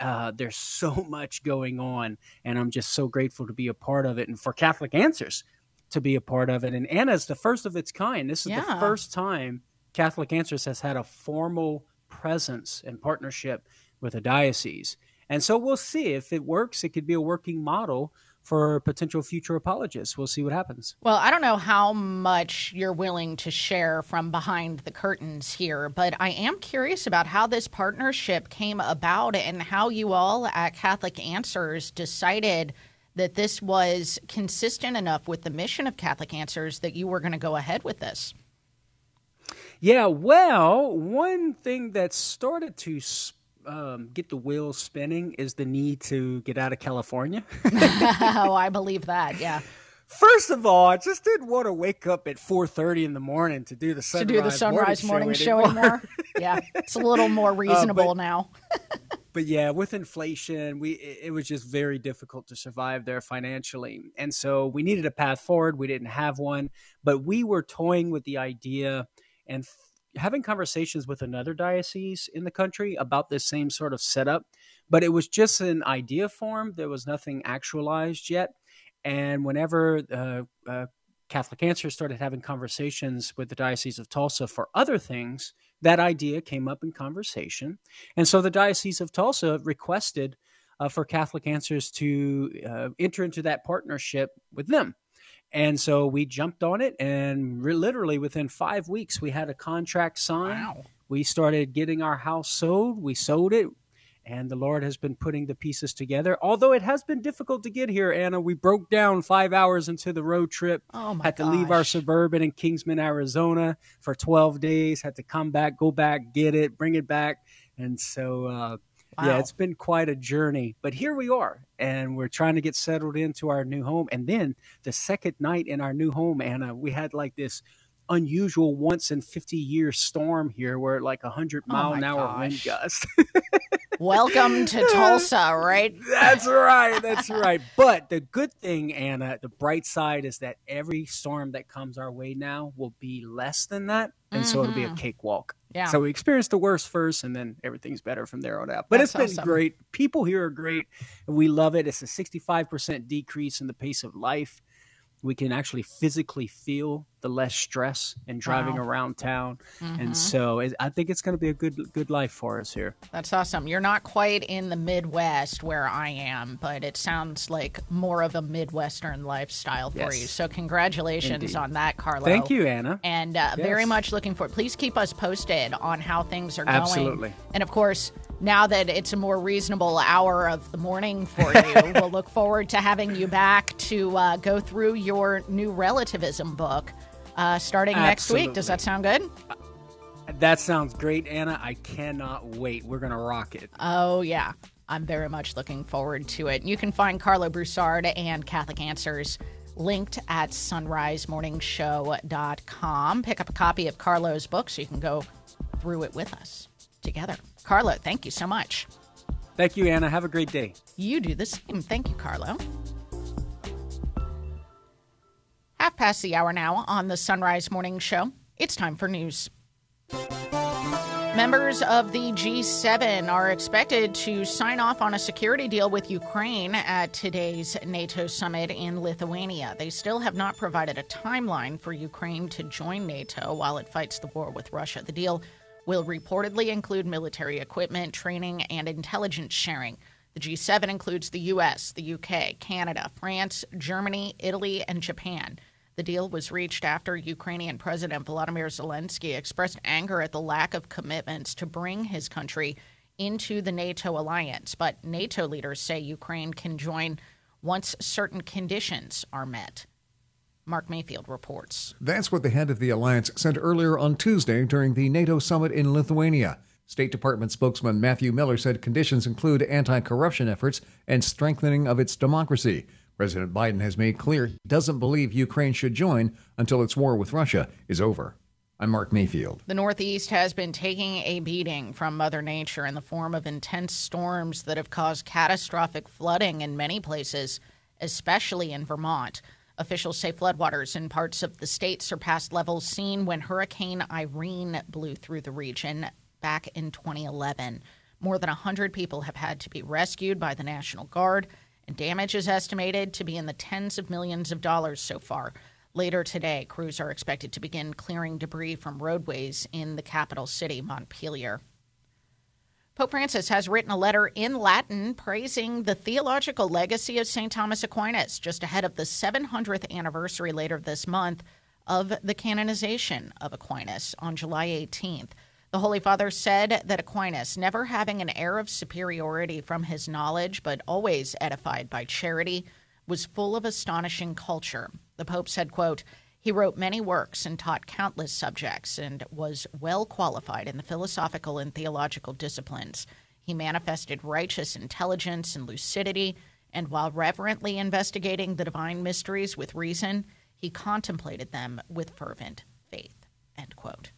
Uh, there's so much going on, and I'm just so grateful to be a part of it. And for Catholic Answers to be a part of it. And Anna's the first of its kind. This is Yeah. the first time Catholic Answers has had a formal presence and partnership with a diocese. And so we'll see if it works. It could be a working model for potential future apologists. We'll see what happens. Well, I don't know how much you're willing to share from behind the curtains here, but I am curious about how this partnership came about and how you all at Catholic Answers decided that this was consistent enough with the mission of Catholic Answers that you were going to go ahead with this. Yeah, well, one thing that started to um, get the wheels spinning is the need to get out of California. oh, I believe that. Yeah. First of all, I just didn't want to wake up at 4:30 in the morning to do the To sunrise, do the sunrise morning, show, anymore. yeah. It's a little more reasonable now. but yeah, with inflation, we it was just very difficult to survive there financially, and so we needed a path forward. We didn't have one, but we were toying with the idea and having conversations with another diocese in the country about this same sort of setup. But it was just an idea form. There was nothing actualized yet. And whenever uh, uh, Catholic Answers started having conversations with the Diocese of Tulsa for other things, that idea came up in conversation. And so the Diocese of Tulsa requested uh, for Catholic Answers to uh, enter into that partnership with them. And so we jumped on it, and re- literally within five weeks, we had a contract signed. Wow. We started getting our house sold. We sold it, and the Lord has been putting the pieces together. Although it has been difficult to get here, Anna, we broke down five hours into the road trip. Oh my had to leave our suburban in Kingman, Arizona, for twelve days. Had to come back, go back, get it, bring it back, and so. Uh, Wow. Yeah, it's been quite a journey, but here we are, and we're trying to get settled into our new home. And then the second night in our new home, Anna, we had like this unusual once in 50 year storm here where like a 100 Oh mile my an hour wind gosh. gust. Welcome to Tulsa, right? That's right. That's right. But the good thing, Anna, the bright side is that every storm that comes our way now will be less than that. And so it'll be a Mhm. cakewalk. Yeah. So we experienced the worst first, and then everything's better from there on out. But That's it's been awesome. great. People here are great. We love it. It's a 65% decrease in the pace of life. We can actually physically feel the less stress in driving Wow. around town. Mhm. And so it, I think it's going to be a good good life for us here. That's awesome. You're not quite in the Midwest where I am, but it sounds like more of a Midwestern lifestyle for Yes. you. So, congratulations Indeed. on that, Karlo. Thank you, Anna. And uh, very much looking forward. Please keep us posted on how things are going. Absolutely. And of course, now that it's a more reasonable hour of the morning for you, we'll look forward to having you back to uh, go through your new relativism book uh, starting next week. Does that sound good? That sounds great, Anna. I cannot wait. We're going to rock it. Oh, yeah. I'm very much looking forward to it. You can find Karlo Broussard and Catholic Answers linked at sunrisemorningshow.com. Pick up a copy of Karlo's book so you can go through it with us together. Karlo, thank you so much. Thank you, Anna. Have a great day. You do the same. Thank you, Karlo. Half past the hour now on the Sunrise Morning Show. It's time for news. Members of the G7 are expected to sign off on a security deal with Ukraine at today's NATO summit in Lithuania. They still have not provided a timeline for Ukraine to join NATO while it fights the war with Russia. The deal will reportedly include military equipment, training, and intelligence sharing. The G7 includes the US, the UK, Canada, France, Germany, Italy, and Japan. The deal was reached after Ukrainian President Volodymyr Zelensky expressed anger at the lack of commitments to bring his country into the NATO alliance. But NATO leaders say Ukraine can join once certain conditions are met. Mark Mayfield reports. That's what the head of the alliance said earlier on Tuesday during the NATO summit in Lithuania. State Department spokesman Matthew Miller said conditions include anti corruption efforts and strengthening of its democracy. President Biden has made clear he doesn't believe Ukraine should join until its war with Russia is over. I'm Mark Mayfield. The Northeast has been taking a beating from Mother Nature in the form of intense storms that have caused catastrophic flooding in many places, especially in Vermont. Officials say floodwaters in parts of the state surpassed levels seen when Hurricane Irene blew through the region back in 2011. More than 100 people have had to be rescued by the National Guard, and damage is estimated to be in the tens of millions of dollars so far. Later today, crews are expected to begin clearing debris from roadways in the capital city, Montpelier. Pope Francis has written a letter in Latin praising the theological legacy of St. Thomas Aquinas just ahead of the 700th anniversary later this month of the canonization of Aquinas on July 18th. The Holy Father said that Aquinas, never having an air of superiority from his knowledge, but always edified by charity, was full of astonishing culture. The Pope said, quote, he wrote many works and taught countless subjects and was well qualified in the philosophical and theological disciplines. He manifested righteous intelligence and lucidity, and while reverently investigating the divine mysteries with reason, he contemplated them with fervent faith. End quote.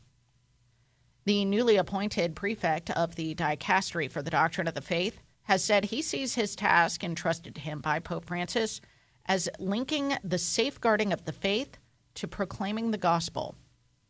The newly appointed prefect of the dicastery for the doctrine of the faith has said he sees his task entrusted to him by Pope Francis as linking the safeguarding of the faith to proclaiming the gospel.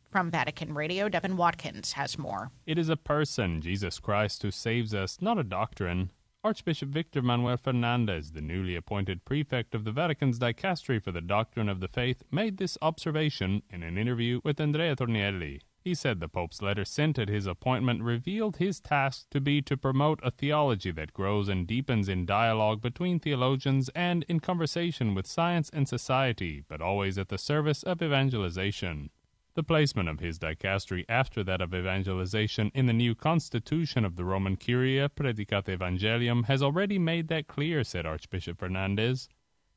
From Vatican Radio, Devin Watkins has more. It is a person, Jesus Christ, who saves us, not a doctrine. Archbishop Victor Manuel Fernandez, the newly appointed prefect of the Vatican's dicastery for the doctrine of the faith, made this observation in an interview with Andrea Tornielli. He said the Pope's letter sent at his appointment revealed his task to be to promote a theology that grows and deepens in dialogue between theologians and in conversation with science and society, but always at the service of evangelization. The placement of his dicastery after that of evangelization in the new constitution of the Roman Curia, Praedicate Evangelium, has already made that clear, said Archbishop Fernandez.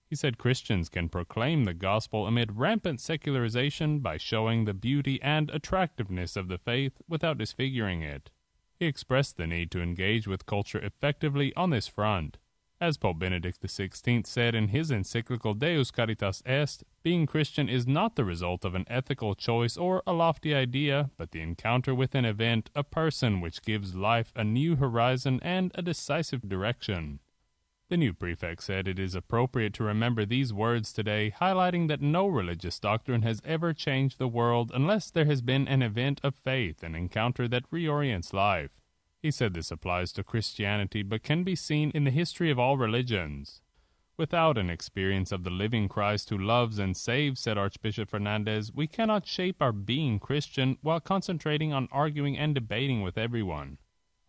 He said Christians can proclaim the gospel amid rampant secularization by showing the beauty and attractiveness of the faith without disfiguring it. He expressed the need to engage with culture effectively on this front. As Pope Benedict XVI said in his encyclical Deus Caritas Est, being Christian is not the result of an ethical choice or a lofty idea, but the encounter with an event, a person which gives life a new horizon and a decisive direction. The new prefect said it is appropriate to remember these words today, highlighting that no religious doctrine has ever changed the world unless there has been an event of faith, an encounter that reorients life. He said this applies to Christianity but can be seen in the history of all religions. Without an experience of the living Christ who loves and saves, said Archbishop Fernandez, we cannot shape our being Christian while concentrating on arguing and debating with everyone.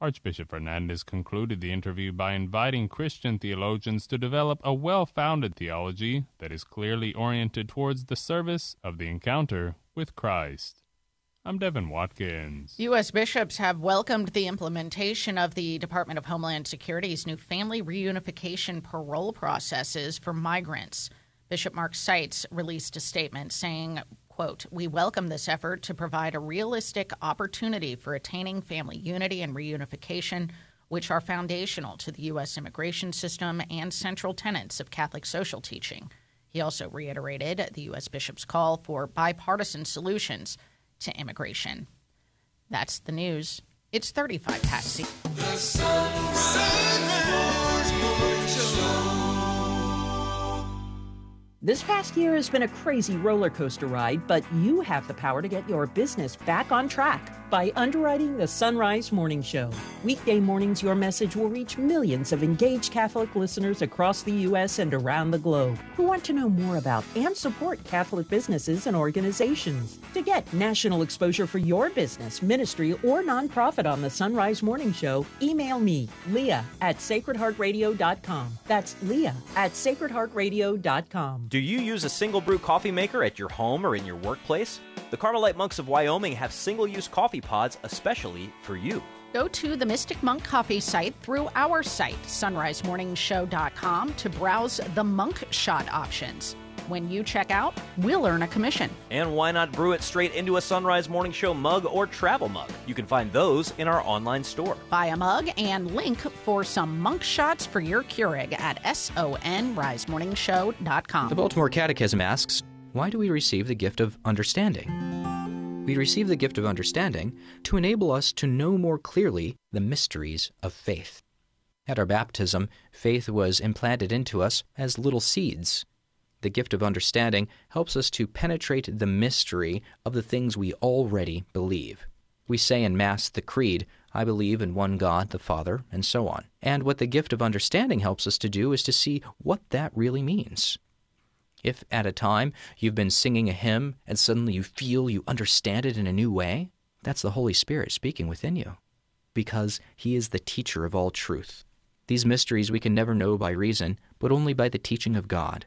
Archbishop Fernandez concluded the interview by inviting Christian theologians to develop a well founded theology that is clearly oriented towards the service of the encounter with Christ. I'm Devin Watkins. U.S. bishops have welcomed the implementation of the Department of Homeland Security's new family reunification parole processes for migrants. Bishop Mark Seitz released a statement saying, quote, We welcome this effort to provide a realistic opportunity for attaining family unity and reunification, which are foundational to the U.S. immigration system and central tenets of Catholic social teaching. He also reiterated the U.S. bishop's call for bipartisan solutions to immigration. That's the news. It's 35 past. This past year has been a crazy roller coaster ride, but you have the power to get your business back on track by underwriting the Sunrise Morning Show. Weekday mornings, your message will reach millions of engaged Catholic listeners across the U.S. and around the globe who want to know more about and support Catholic businesses and organizations. To get national exposure for your business, ministry, or nonprofit on the Sunrise Morning Show, email me, Leah at sacredheartradio.com. That's Leah at sacredheartradio.com. Do you use a single brew coffee maker at your home or in your workplace? The Carmelite monks of Wyoming have single use coffee pods especially for you. Go to the Mystic Monk Coffee site through our site, sunrisemorningshow.com, to browse the monk shot options. When you check out, we'll earn a commission. And why not brew it straight into a Sunrise Morning Show mug or travel mug? You can find those in our online store. Buy a mug and link for some monk shots for your Keurig at sunrisemorningshow.com. The Baltimore Catechism asks, Why do we receive the gift of understanding? We receive the gift of understanding to enable us to know more clearly the mysteries of faith. At our baptism, faith was implanted into us as little seeds. The gift of understanding helps us to penetrate the mystery of the things we already believe. We say in Mass the Creed, I believe in one God, the Father, and so on. And what the gift of understanding helps us to do is to see what that really means. If at a time you've been singing a hymn and suddenly you feel you understand it in a new way, that's the Holy Spirit speaking within you, because He is the teacher of all truth. These mysteries we can never know by reason, but only by the teaching of God.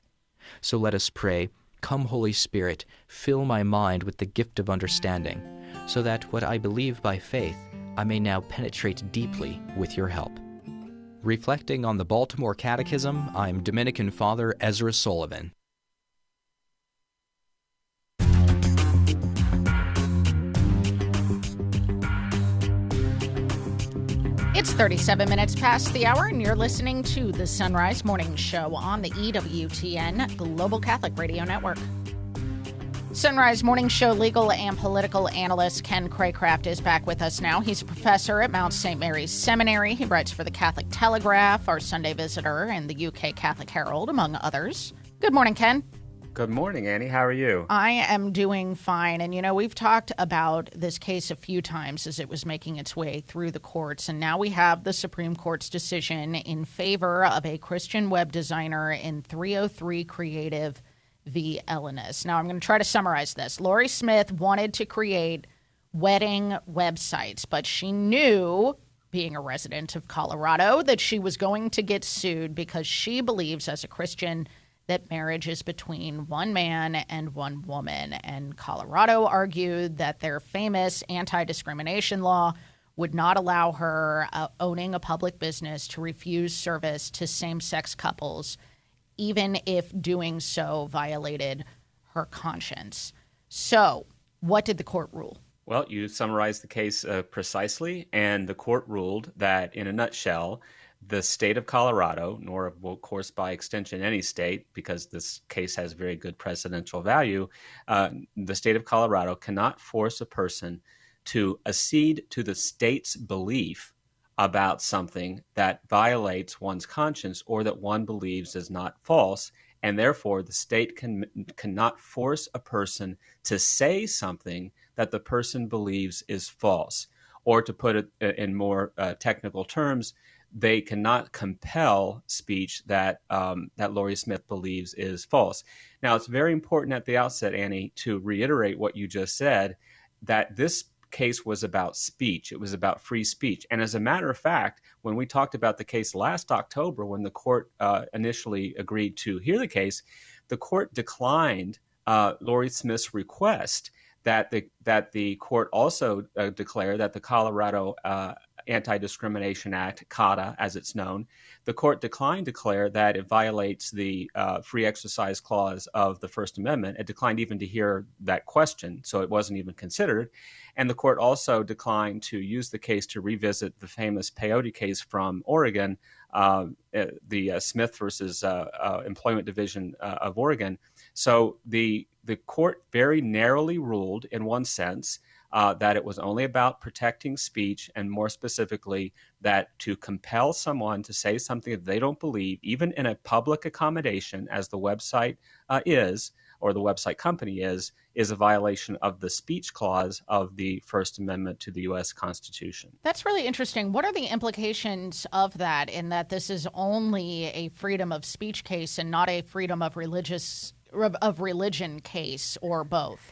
So let us pray, Come, Holy Spirit, fill my mind with the gift of understanding, so that what I believe by faith I may now penetrate deeply with your help. Reflecting on the Baltimore Catechism, I'm Dominican Father Ezra Sullivan. It's 37 minutes past the hour, and you're listening to the Sunrise Morning Show on the EWTN Global Catholic Radio Network. Sunrise Morning Show legal and political analyst Ken Craycraft is back with us now. He's a professor at Mount St. Mary's Seminary. He writes for the Catholic Telegraph, our Sunday Visitor, and the UK Catholic Herald, among others. Good morning, Ken. Good morning, Annie. How are you? I am doing fine. And, you know, we've talked about this case a few times as it was making its way through the courts. And now we have the Supreme Court's decision in favor of a Christian web designer in 303 Creative v. Elenis. Now, I'm going to try to summarize this. Lorie Smith wanted to create wedding websites, but she knew, being a resident of Colorado, that she was going to get sued because she believes, as a Christian, that marriage is between one man and one woman. And Colorado argued that their famous anti discrimination law would not allow her uh, owning a public business to refuse service to same sex couples even if doing so violated her conscience. So, what did the court rule? Well, you summarized the case uh, precisely, and the court ruled that, in a nutshell, the state of Colorado, nor of course by extension any state, because this case has very good precedential value, uh, the state of Colorado cannot force a person to accede to the state's belief about something that violates one's conscience or that one believes is not false and therefore the state can cannot force a person to say something that the person believes is false. Or to put it in more uh, technical terms they cannot compel speech that um, that Lorie Smith believes is false. Now, it's very important at the outset, Annie, to reiterate what you just said that this case was about speech. It was about free speech. And as a matter of fact, when we talked about the case last October, when the court uh, initially agreed to hear the case, the court declined uh, Lorie Smith's request that the that the court also uh, declare that the Colorado uh, Anti Discrimination Act, CADA as it's known, the court declined to declare that it violates the uh, free exercise clause of the First Amendment. It declined even to hear that question, so it wasn't even considered. And the court also declined to use the case to revisit the famous Peyote case from Oregon, uh, uh the uh, Smith versus uh, uh, Employment Division of Oregon. So the the court very narrowly ruled, in one sense, uh, that it was only about protecting speech, and more specifically, that to compel someone to say something that they don't believe, even in a public accommodation, as the website uh, is, or the website company is, is a violation of the speech clause of the First Amendment to the U.S. Constitution. That's really interesting. What are the implications of that in that this is only a freedom of speech case and not a freedom of religious of religion case or both?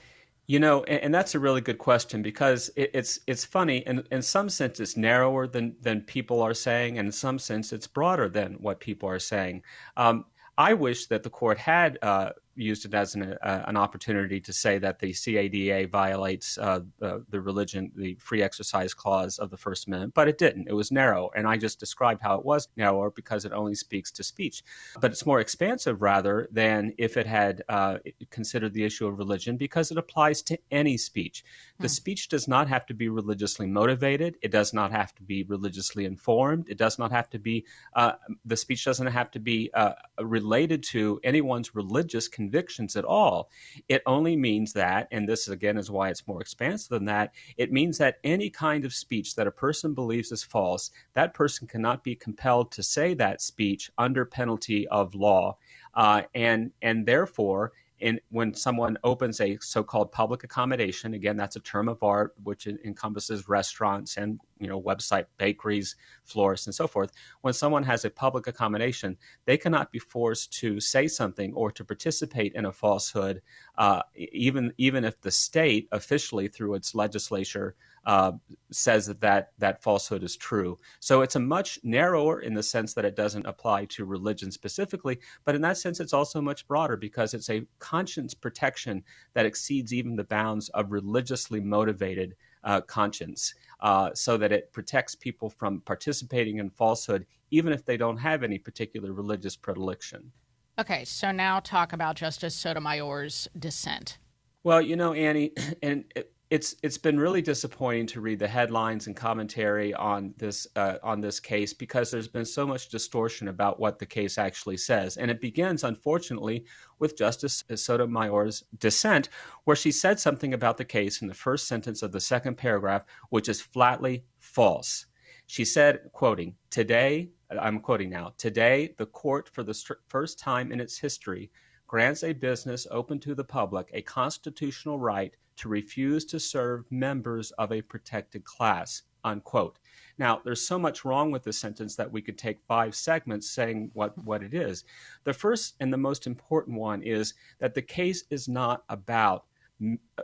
You know, and, and, that's a really good question because it, it's it's funny. and in some sense, it's narrower than than people are saying, and in some sense, it's broader than what people are saying. Um, I wish that the court had uh, used it as an, uh, an opportunity to say that the CADA violates uh, the, the, religion, the free exercise clause of the First Amendment, but it didn't. It was narrow, and I just described how it was narrower because it only speaks to speech. But it's more expansive rather than if it had uh, considered the issue of religion because it applies to any speech. The hmm. speech does not have to be religiously motivated. It does not have to be religiously informed. It does not have to be. Uh, the speech doesn't have to be uh, related to anyone's religious convictions at all. It only means that, and this again is why it's more expansive than that, it means that any kind of speech that a person believes is false, that person cannot be compelled to say that speech under penalty of law. Uh, and and therefore in, when someone opens a so-called public accommodation, again, that's a term of art which encompasses restaurants and you know website bakeries, florists, and so forth. When someone has a public accommodation, they cannot be forced to say something or to participate in a falsehood, uh, even even if the state officially through its legislature uh, says that, that that falsehood is true. So it's a much narrower in the sense that it doesn't apply to religion specifically, but in that sense, it's also much broader because it's a conscience protection that exceeds even the bounds of religiously motivated uh, conscience, uh, so that it protects people from participating in falsehood, even if they don't have any particular religious predilection. Okay, so now talk about Justice Sotomayor's dissent. Well, you know, Annie, and it's it's been really disappointing to read the headlines and commentary on this uh, on this case because there's been so much distortion about what the case actually says, and it begins, unfortunately, with Justice Sotomayor's dissent, where she said something about the case in the first sentence of the second paragraph, which is flatly false. She said, quoting, "Today, I'm quoting now. Today, the court, for the st- first time in its history." grants a business open to the public a constitutional right to refuse to serve members of a protected class. Unquote. Now, there's so much wrong with this sentence that we could take five segments saying what, what it is. The first and the most important one is that the case is not about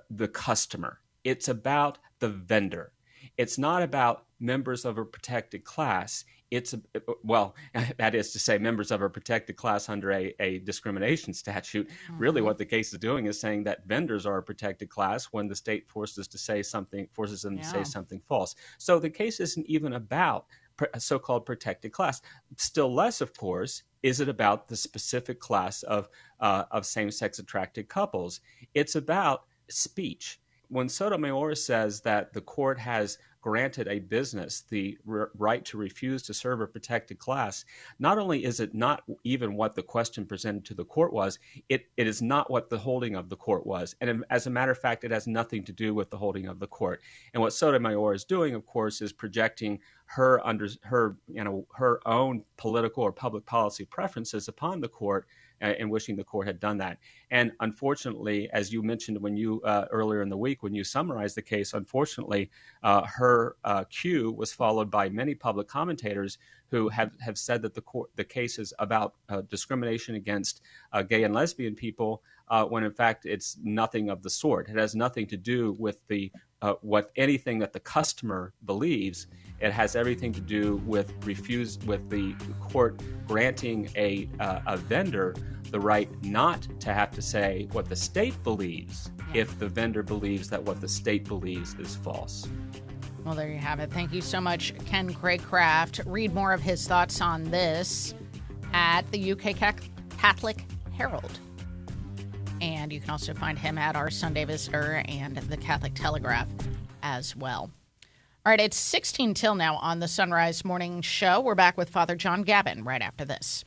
the customer, it's about the vendor. It's not about members of a protected class it's well that is to say members of a protected class under a, a discrimination statute. Mm-hmm. really what the case is doing is saying that vendors are a protected class when the state forces to say something forces them yeah. to say something false. So the case isn't even about a so-called protected class. Still less of course is it about the specific class of uh, of same-sex attracted couples. It's about speech. When Sotomayor says that the court has granted a business the right to refuse to serve a protected class, not only is it not even what the question presented to the court was, it, it is not what the holding of the court was. And as a matter of fact, it has nothing to do with the holding of the court. And what Sotomayor is doing, of course, is projecting her under her you know her own political or public policy preferences upon the court and wishing the court had done that. And unfortunately, as you mentioned when you uh, earlier in the week when you summarized the case, unfortunately, uh, her uh, cue was followed by many public commentators who have, have said that the court, the case is about uh, discrimination against uh, gay and lesbian people, when in fact it's nothing of the sort. It has nothing to do with the what anything that the customer believes. It has everything to do with refuse with the court granting a uh, a vendor the right not to have to say what the state believes if the vendor believes that what the state believes is false. Well, there you have it. Thank you so much, Ken Craycraft. Read more of his thoughts on this at the UK Catholic Herald. And you can also find him at our Sunday Visitor and the Catholic Telegraph as well. All right, it's 16 till now on the Sunrise Morning Show. We're back with Father John Gavin right after this.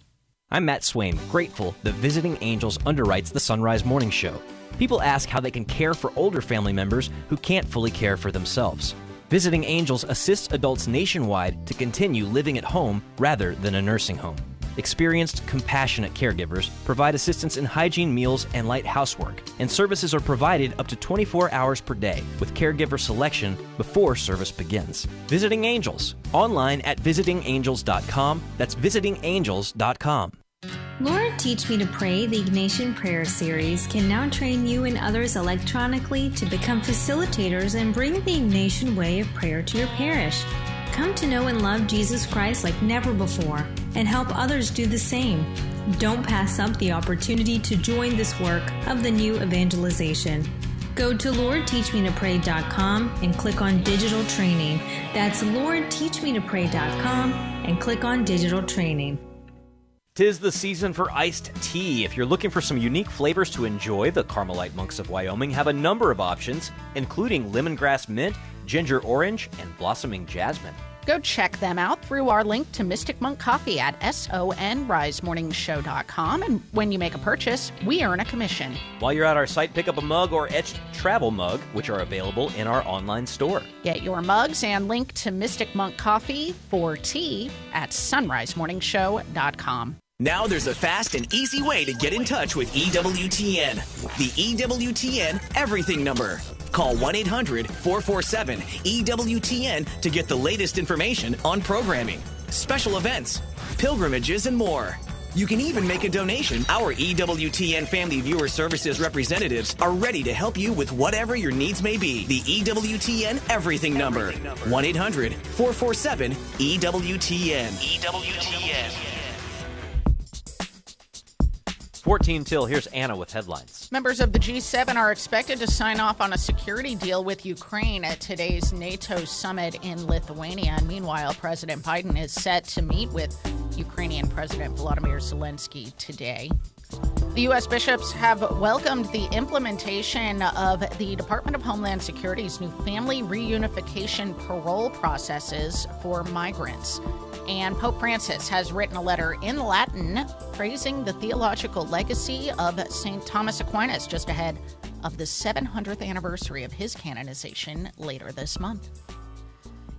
I'm Matt Swaim, grateful that Visiting Angels underwrites the Sunrise Morning Show. People ask how they can care for older family members who can't fully care for themselves. Visiting Angels assists adults nationwide to continue living at home rather than a nursing home. Experienced, compassionate caregivers provide assistance in hygiene meals and light housework, and services are provided up to 24 hours per day with caregiver selection before service begins. Visiting Angels, online at visitingangels.com. That's visitingangels.com. Lord Teach Me to Pray, the Ignatian Prayer Series, can now train you and others electronically to become facilitators and bring the Ignatian way of prayer to your parish. Come to know and love Jesus Christ like never before and help others do the same. Don't pass up the opportunity to join this work of the new evangelization. Go to LordTeachMeToPray.com and click on Digital Training. That's LordTeachMeToPray.com and click on Digital Training. Tis the season for iced tea. If you're looking for some unique flavors to enjoy, the Carmelite Monks of Wyoming have a number of options, including lemongrass mint, ginger orange, and blossoming jasmine. Go check them out through our link to Mystic Monk Coffee at sunrisemorningshow.com. And when you make a purchase, we earn a commission. While you're at our site, pick up a mug or etched travel mug, which are available in our online store. Get your mugs and link to Mystic Monk Coffee for tea at sunrisemorningshow.com. Now there's a fast and easy way to get in touch with EWTN. The EWTN Everything Number. Call 1 800 447 EWTN to get the latest information on programming, special events, pilgrimages, and more. You can even make a donation. Our EWTN Family Viewer Services representatives are ready to help you with whatever your needs may be. The EWTN Everything Number 1 800 447 EWTN. EWTN. 14 till, here's Anna with headlines. Members of the G7 are expected to sign off on a security deal with Ukraine at today's NATO summit in Lithuania. And meanwhile, President Biden is set to meet with Ukrainian President Volodymyr Zelensky today. The U.S. bishops have welcomed the implementation of the Department of Homeland Security's new family reunification parole processes for migrants. And Pope Francis has written a letter in Latin praising the theological legacy of St. Thomas Aquinas just ahead of the 700th anniversary of his canonization later this month.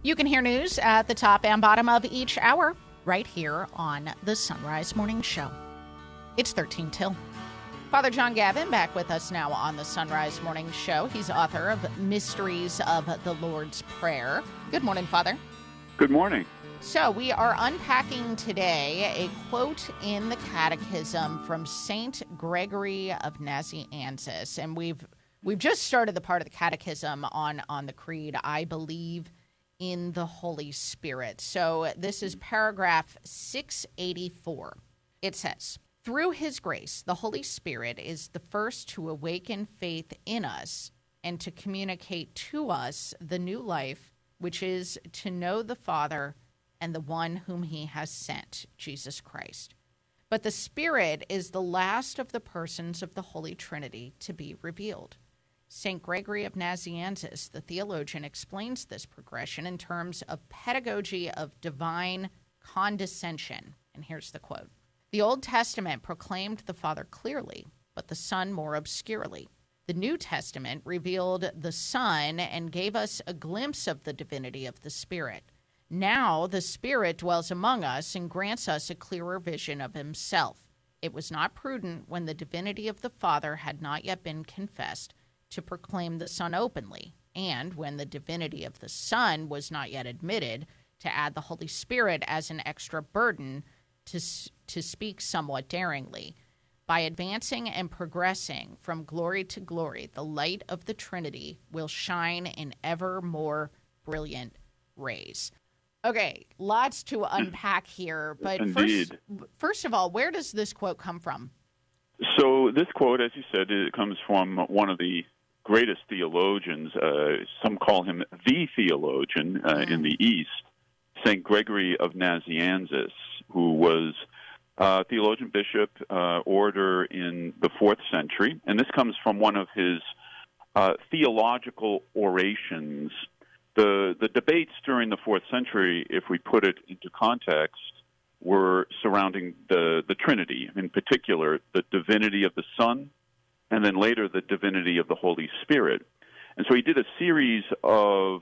You can hear news at the top and bottom of each hour right here on the Sunrise Morning Show. It's 13 till. Father John Gavin back with us now on the Sunrise Morning Show. He's author of Mysteries of the Lord's Prayer. Good morning, Father. Good morning. So, we are unpacking today a quote in the Catechism from Saint Gregory of Nazianzus, and we've we've just started the part of the Catechism on on the Creed. I believe in the Holy Spirit. So, this is paragraph 684. It says, through His grace, the Holy Spirit is the first to awaken faith in us and to communicate to us the new life, which is to know the Father and the one whom He has sent, Jesus Christ. But the Spirit is the last of the persons of the Holy Trinity to be revealed. St. Gregory of Nazianzus, the theologian, explains this progression in terms of pedagogy of divine condescension. And here's the quote The Old Testament proclaimed the Father clearly, but the Son more obscurely. The New Testament revealed the Son and gave us a glimpse of the divinity of the Spirit. Now the Spirit dwells among us and grants us a clearer vision of Himself. It was not prudent when the divinity of the Father had not yet been confessed to proclaim the Son openly, and when the divinity of the Son was not yet admitted, to add the Holy Spirit as an extra burden to, to speak somewhat daringly. By advancing and progressing from glory to glory, the light of the Trinity will shine in ever more brilliant rays. Okay, lots to unpack here, but Indeed. first, first of all, where does this quote come from? So, this quote, as you said, it comes from one of the greatest theologians. Uh, some call him the theologian uh, in the East, St. Gregory of Nazianzus, who was uh, theologian, bishop, uh, order in the fourth century. And this comes from one of his uh, theological orations. The, the debates during the fourth century, if we put it into context, were surrounding the, the Trinity, in particular, the divinity of the Son, and then later the divinity of the Holy Spirit. And so he did a series of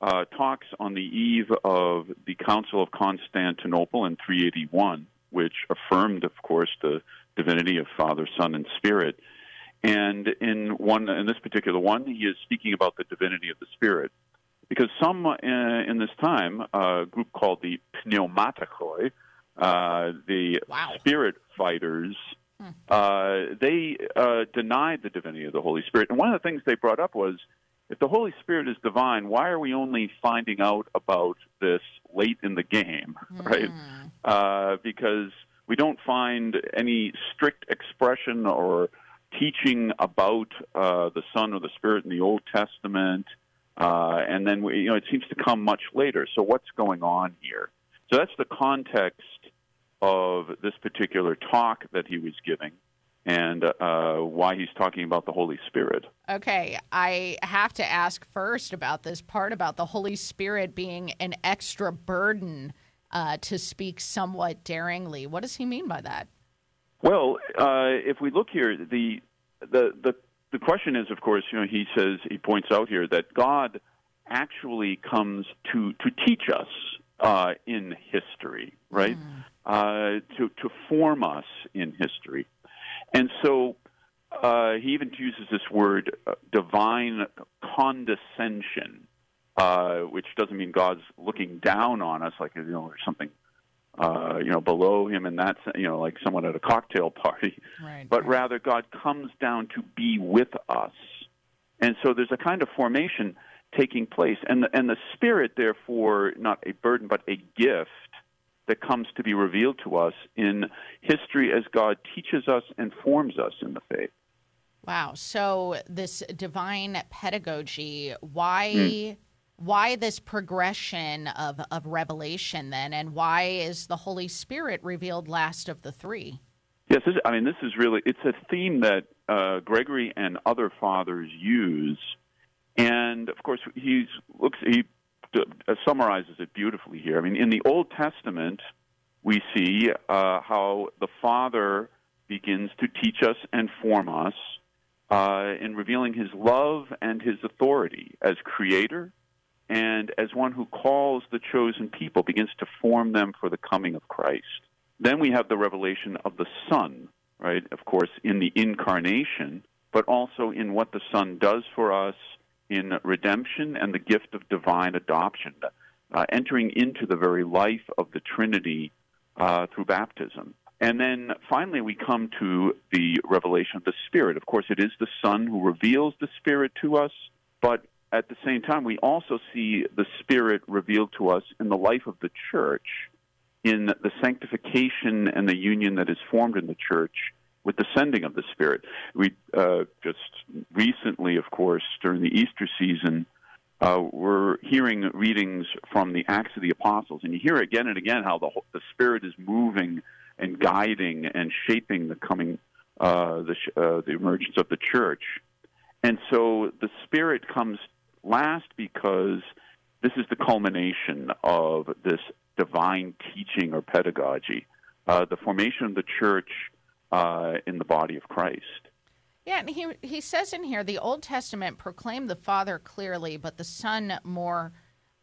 uh, talks on the eve of the Council of Constantinople in 381, which affirmed, of course, the divinity of Father, Son, and Spirit. And in one, in this particular one, he is speaking about the divinity of the Spirit, because some uh, in this time, a group called the Pneumatomachoi, uh, the wow. Spirit fighters, uh, they uh, denied the divinity of the Holy Spirit. And one of the things they brought up was if the Holy Spirit is divine, why are we only finding out about this late in the game, Hmm. right? Uh, because we don't find any strict expression or teaching about uh, the Son or the Spirit in the Old Testament. Uh, and then, we, you know, it seems to come much later. So, what's going on here? So, that's the context of this particular talk that he was giving and uh, why he's talking about the Holy Spirit. Okay, I have to ask first about this part about the Holy Spirit being an extra burden uh, to speak somewhat daringly. What does he mean by that? Well, uh, if we look here, the, the the the question is, of course, you know, he says he points out here that God actually comes to to teach us uh, in history, right? Uh, to to form us in history, and so uh, he even uses this word uh, divine condescension, uh, which doesn't mean God's looking down on us like you know or something uh, you know below him and that's you know like someone at a cocktail party, right, but rather God comes down to be with us, and so there's a kind of formation taking place, and the, and the Spirit therefore not a burden but a gift that comes to be revealed to us in history as God teaches us and forms us in the faith. Wow. So this divine pedagogy, why Mm. why this progression of, of revelation then and why is the Holy Spirit revealed last of the three? Yes, this, I mean this is really it's a theme that uh, Gregory and other fathers use, and of course he looks he summarizes it beautifully here. I mean, in the Old Testament, we see uh, how the Father begins to teach us and form us uh, in revealing His love and His authority as Creator, and as one who calls the chosen people, begins to form them for the coming of Christ. Then we have the revelation of the Son, right? Of course, in the incarnation, but also in what the Son does for us in redemption and the gift of divine adoption, uh, entering into the very life of the Trinity uh, through baptism. And then finally, we come to the revelation of the Spirit. Of course, it is the Son who reveals the Spirit to us, but at the same time, we also see the Spirit revealed to us in the life of the church, in the sanctification and the union that is formed in the church with the sending of the Spirit. We uh, just recently, of course, during the Easter season, uh, we're hearing readings from the Acts of the Apostles, and you hear again and again how the the Spirit is moving and guiding and shaping the coming, uh, the uh, the emergence of the church. And so the Spirit comes last because this is the culmination of this divine teaching or pedagogy, uh, the formation of the church uh, in the body of Christ. Yeah, and he he says in here the Old Testament proclaimed the Father clearly, but the Son more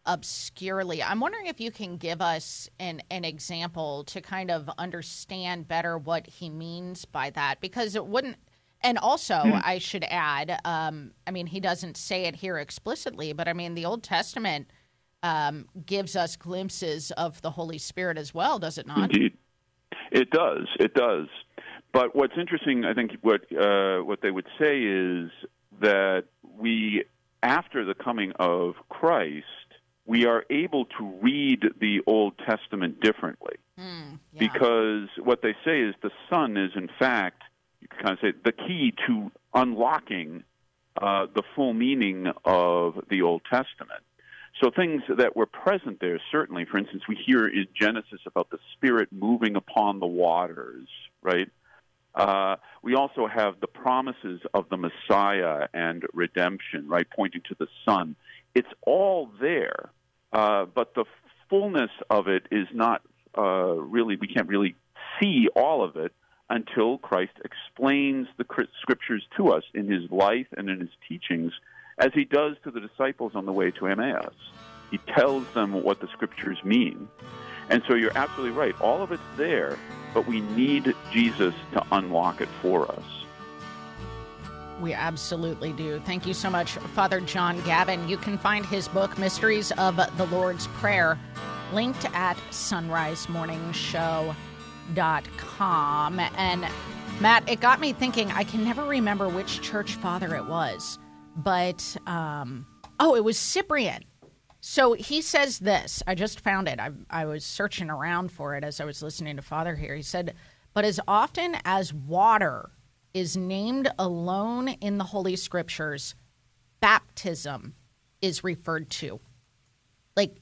obscurely. I'm wondering if you can give us an an example to kind of understand better what he means by that, because it wouldn't. And also, Hmm. I should add, um, I mean, he doesn't say it here explicitly, but I mean, the Old Testament um, gives us glimpses of the Holy Spirit as well, does it not? Indeed, it does. It does. But what's interesting, I think, what uh, what they would say is that we, after the coming of Christ, we are able to read the Old Testament differently because what they say is the Son is, in fact, you can kind of say the key to unlocking uh, the full meaning of the Old Testament. So things that were present there, certainly, for instance, we hear in Genesis about the Spirit moving upon the waters, right? Uh, we also have the promises of the Messiah and redemption, right, pointing to the Son. It's all there, uh, but the fullness of it is not uh, really, we can't really see all of it until Christ explains the cr- scriptures to us in his life and in his teachings, as he does to the disciples on the way to Emmaus. He tells them what the scriptures mean. And so you're absolutely right. All of it's there, but we need Jesus to unlock it for us. We absolutely do. Thank you so much, Father John Gavin. You can find his book, Mysteries of the Lord's Prayer, linked at sunrisemorningshow.com. And Matt, it got me thinking, I can never remember which church father it was, but um, oh, it was Cyprian. So he says this. I just found it. I, I was searching around for it as I was listening to Father here. He said, But as often as water is named alone in the Holy Scriptures, baptism is referred to. Like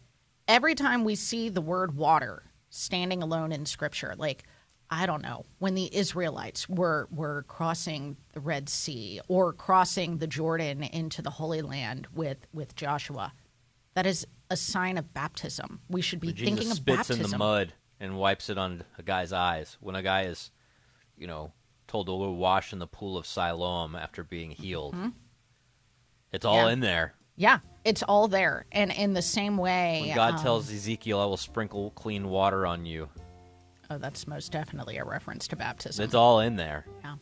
every time we see the word water standing alone in Scripture, like, I don't know, when the Israelites were, were crossing the Red Sea or crossing the Jordan into the Holy Land with, with Joshua, that is a sign of baptism. We should be Jesus thinking of spits baptism. in the mud and wipes it on a guy's eyes. When a guy is, you know, told to go wash in the pool of Siloam after being healed, Mhm. it's all Yeah. in there. Yeah, it's all there. And in the same way, When God um, tells Ezekiel, "I will sprinkle clean water on you," oh, that's most definitely a reference to baptism. it's all in there. Yeah.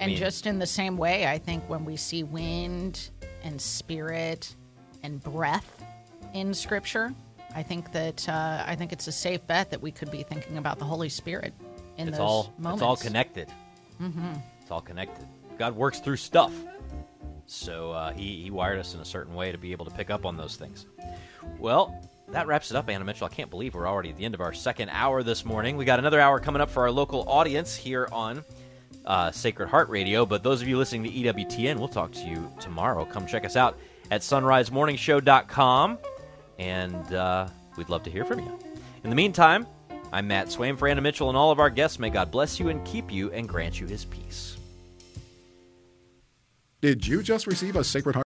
And mean- just in the same way, I think when we see wind and spirit and breath in Scripture, I think that uh, I think it's a safe bet that we could be thinking about the Holy Spirit in it's those all moments. it's all connected. hmm It's all connected. God works through stuff. So uh, he, he wired us in a certain way to be able to pick up on those things. Well, that wraps it up, Anna Mitchell. I can't believe we're already at the end of our second hour this morning. We got another hour coming up for our local audience here on uh, Sacred Heart Radio. But those of you listening to EWTN, we'll talk to you tomorrow. Come check us out at sunrisemorningshow.com, and uh, we'd love to hear from you. In the meantime, I'm Matt Swaim for Anna Mitchell and all of our guests. May God bless you and keep you and grant you his peace. Did you just receive a Sacred Heart?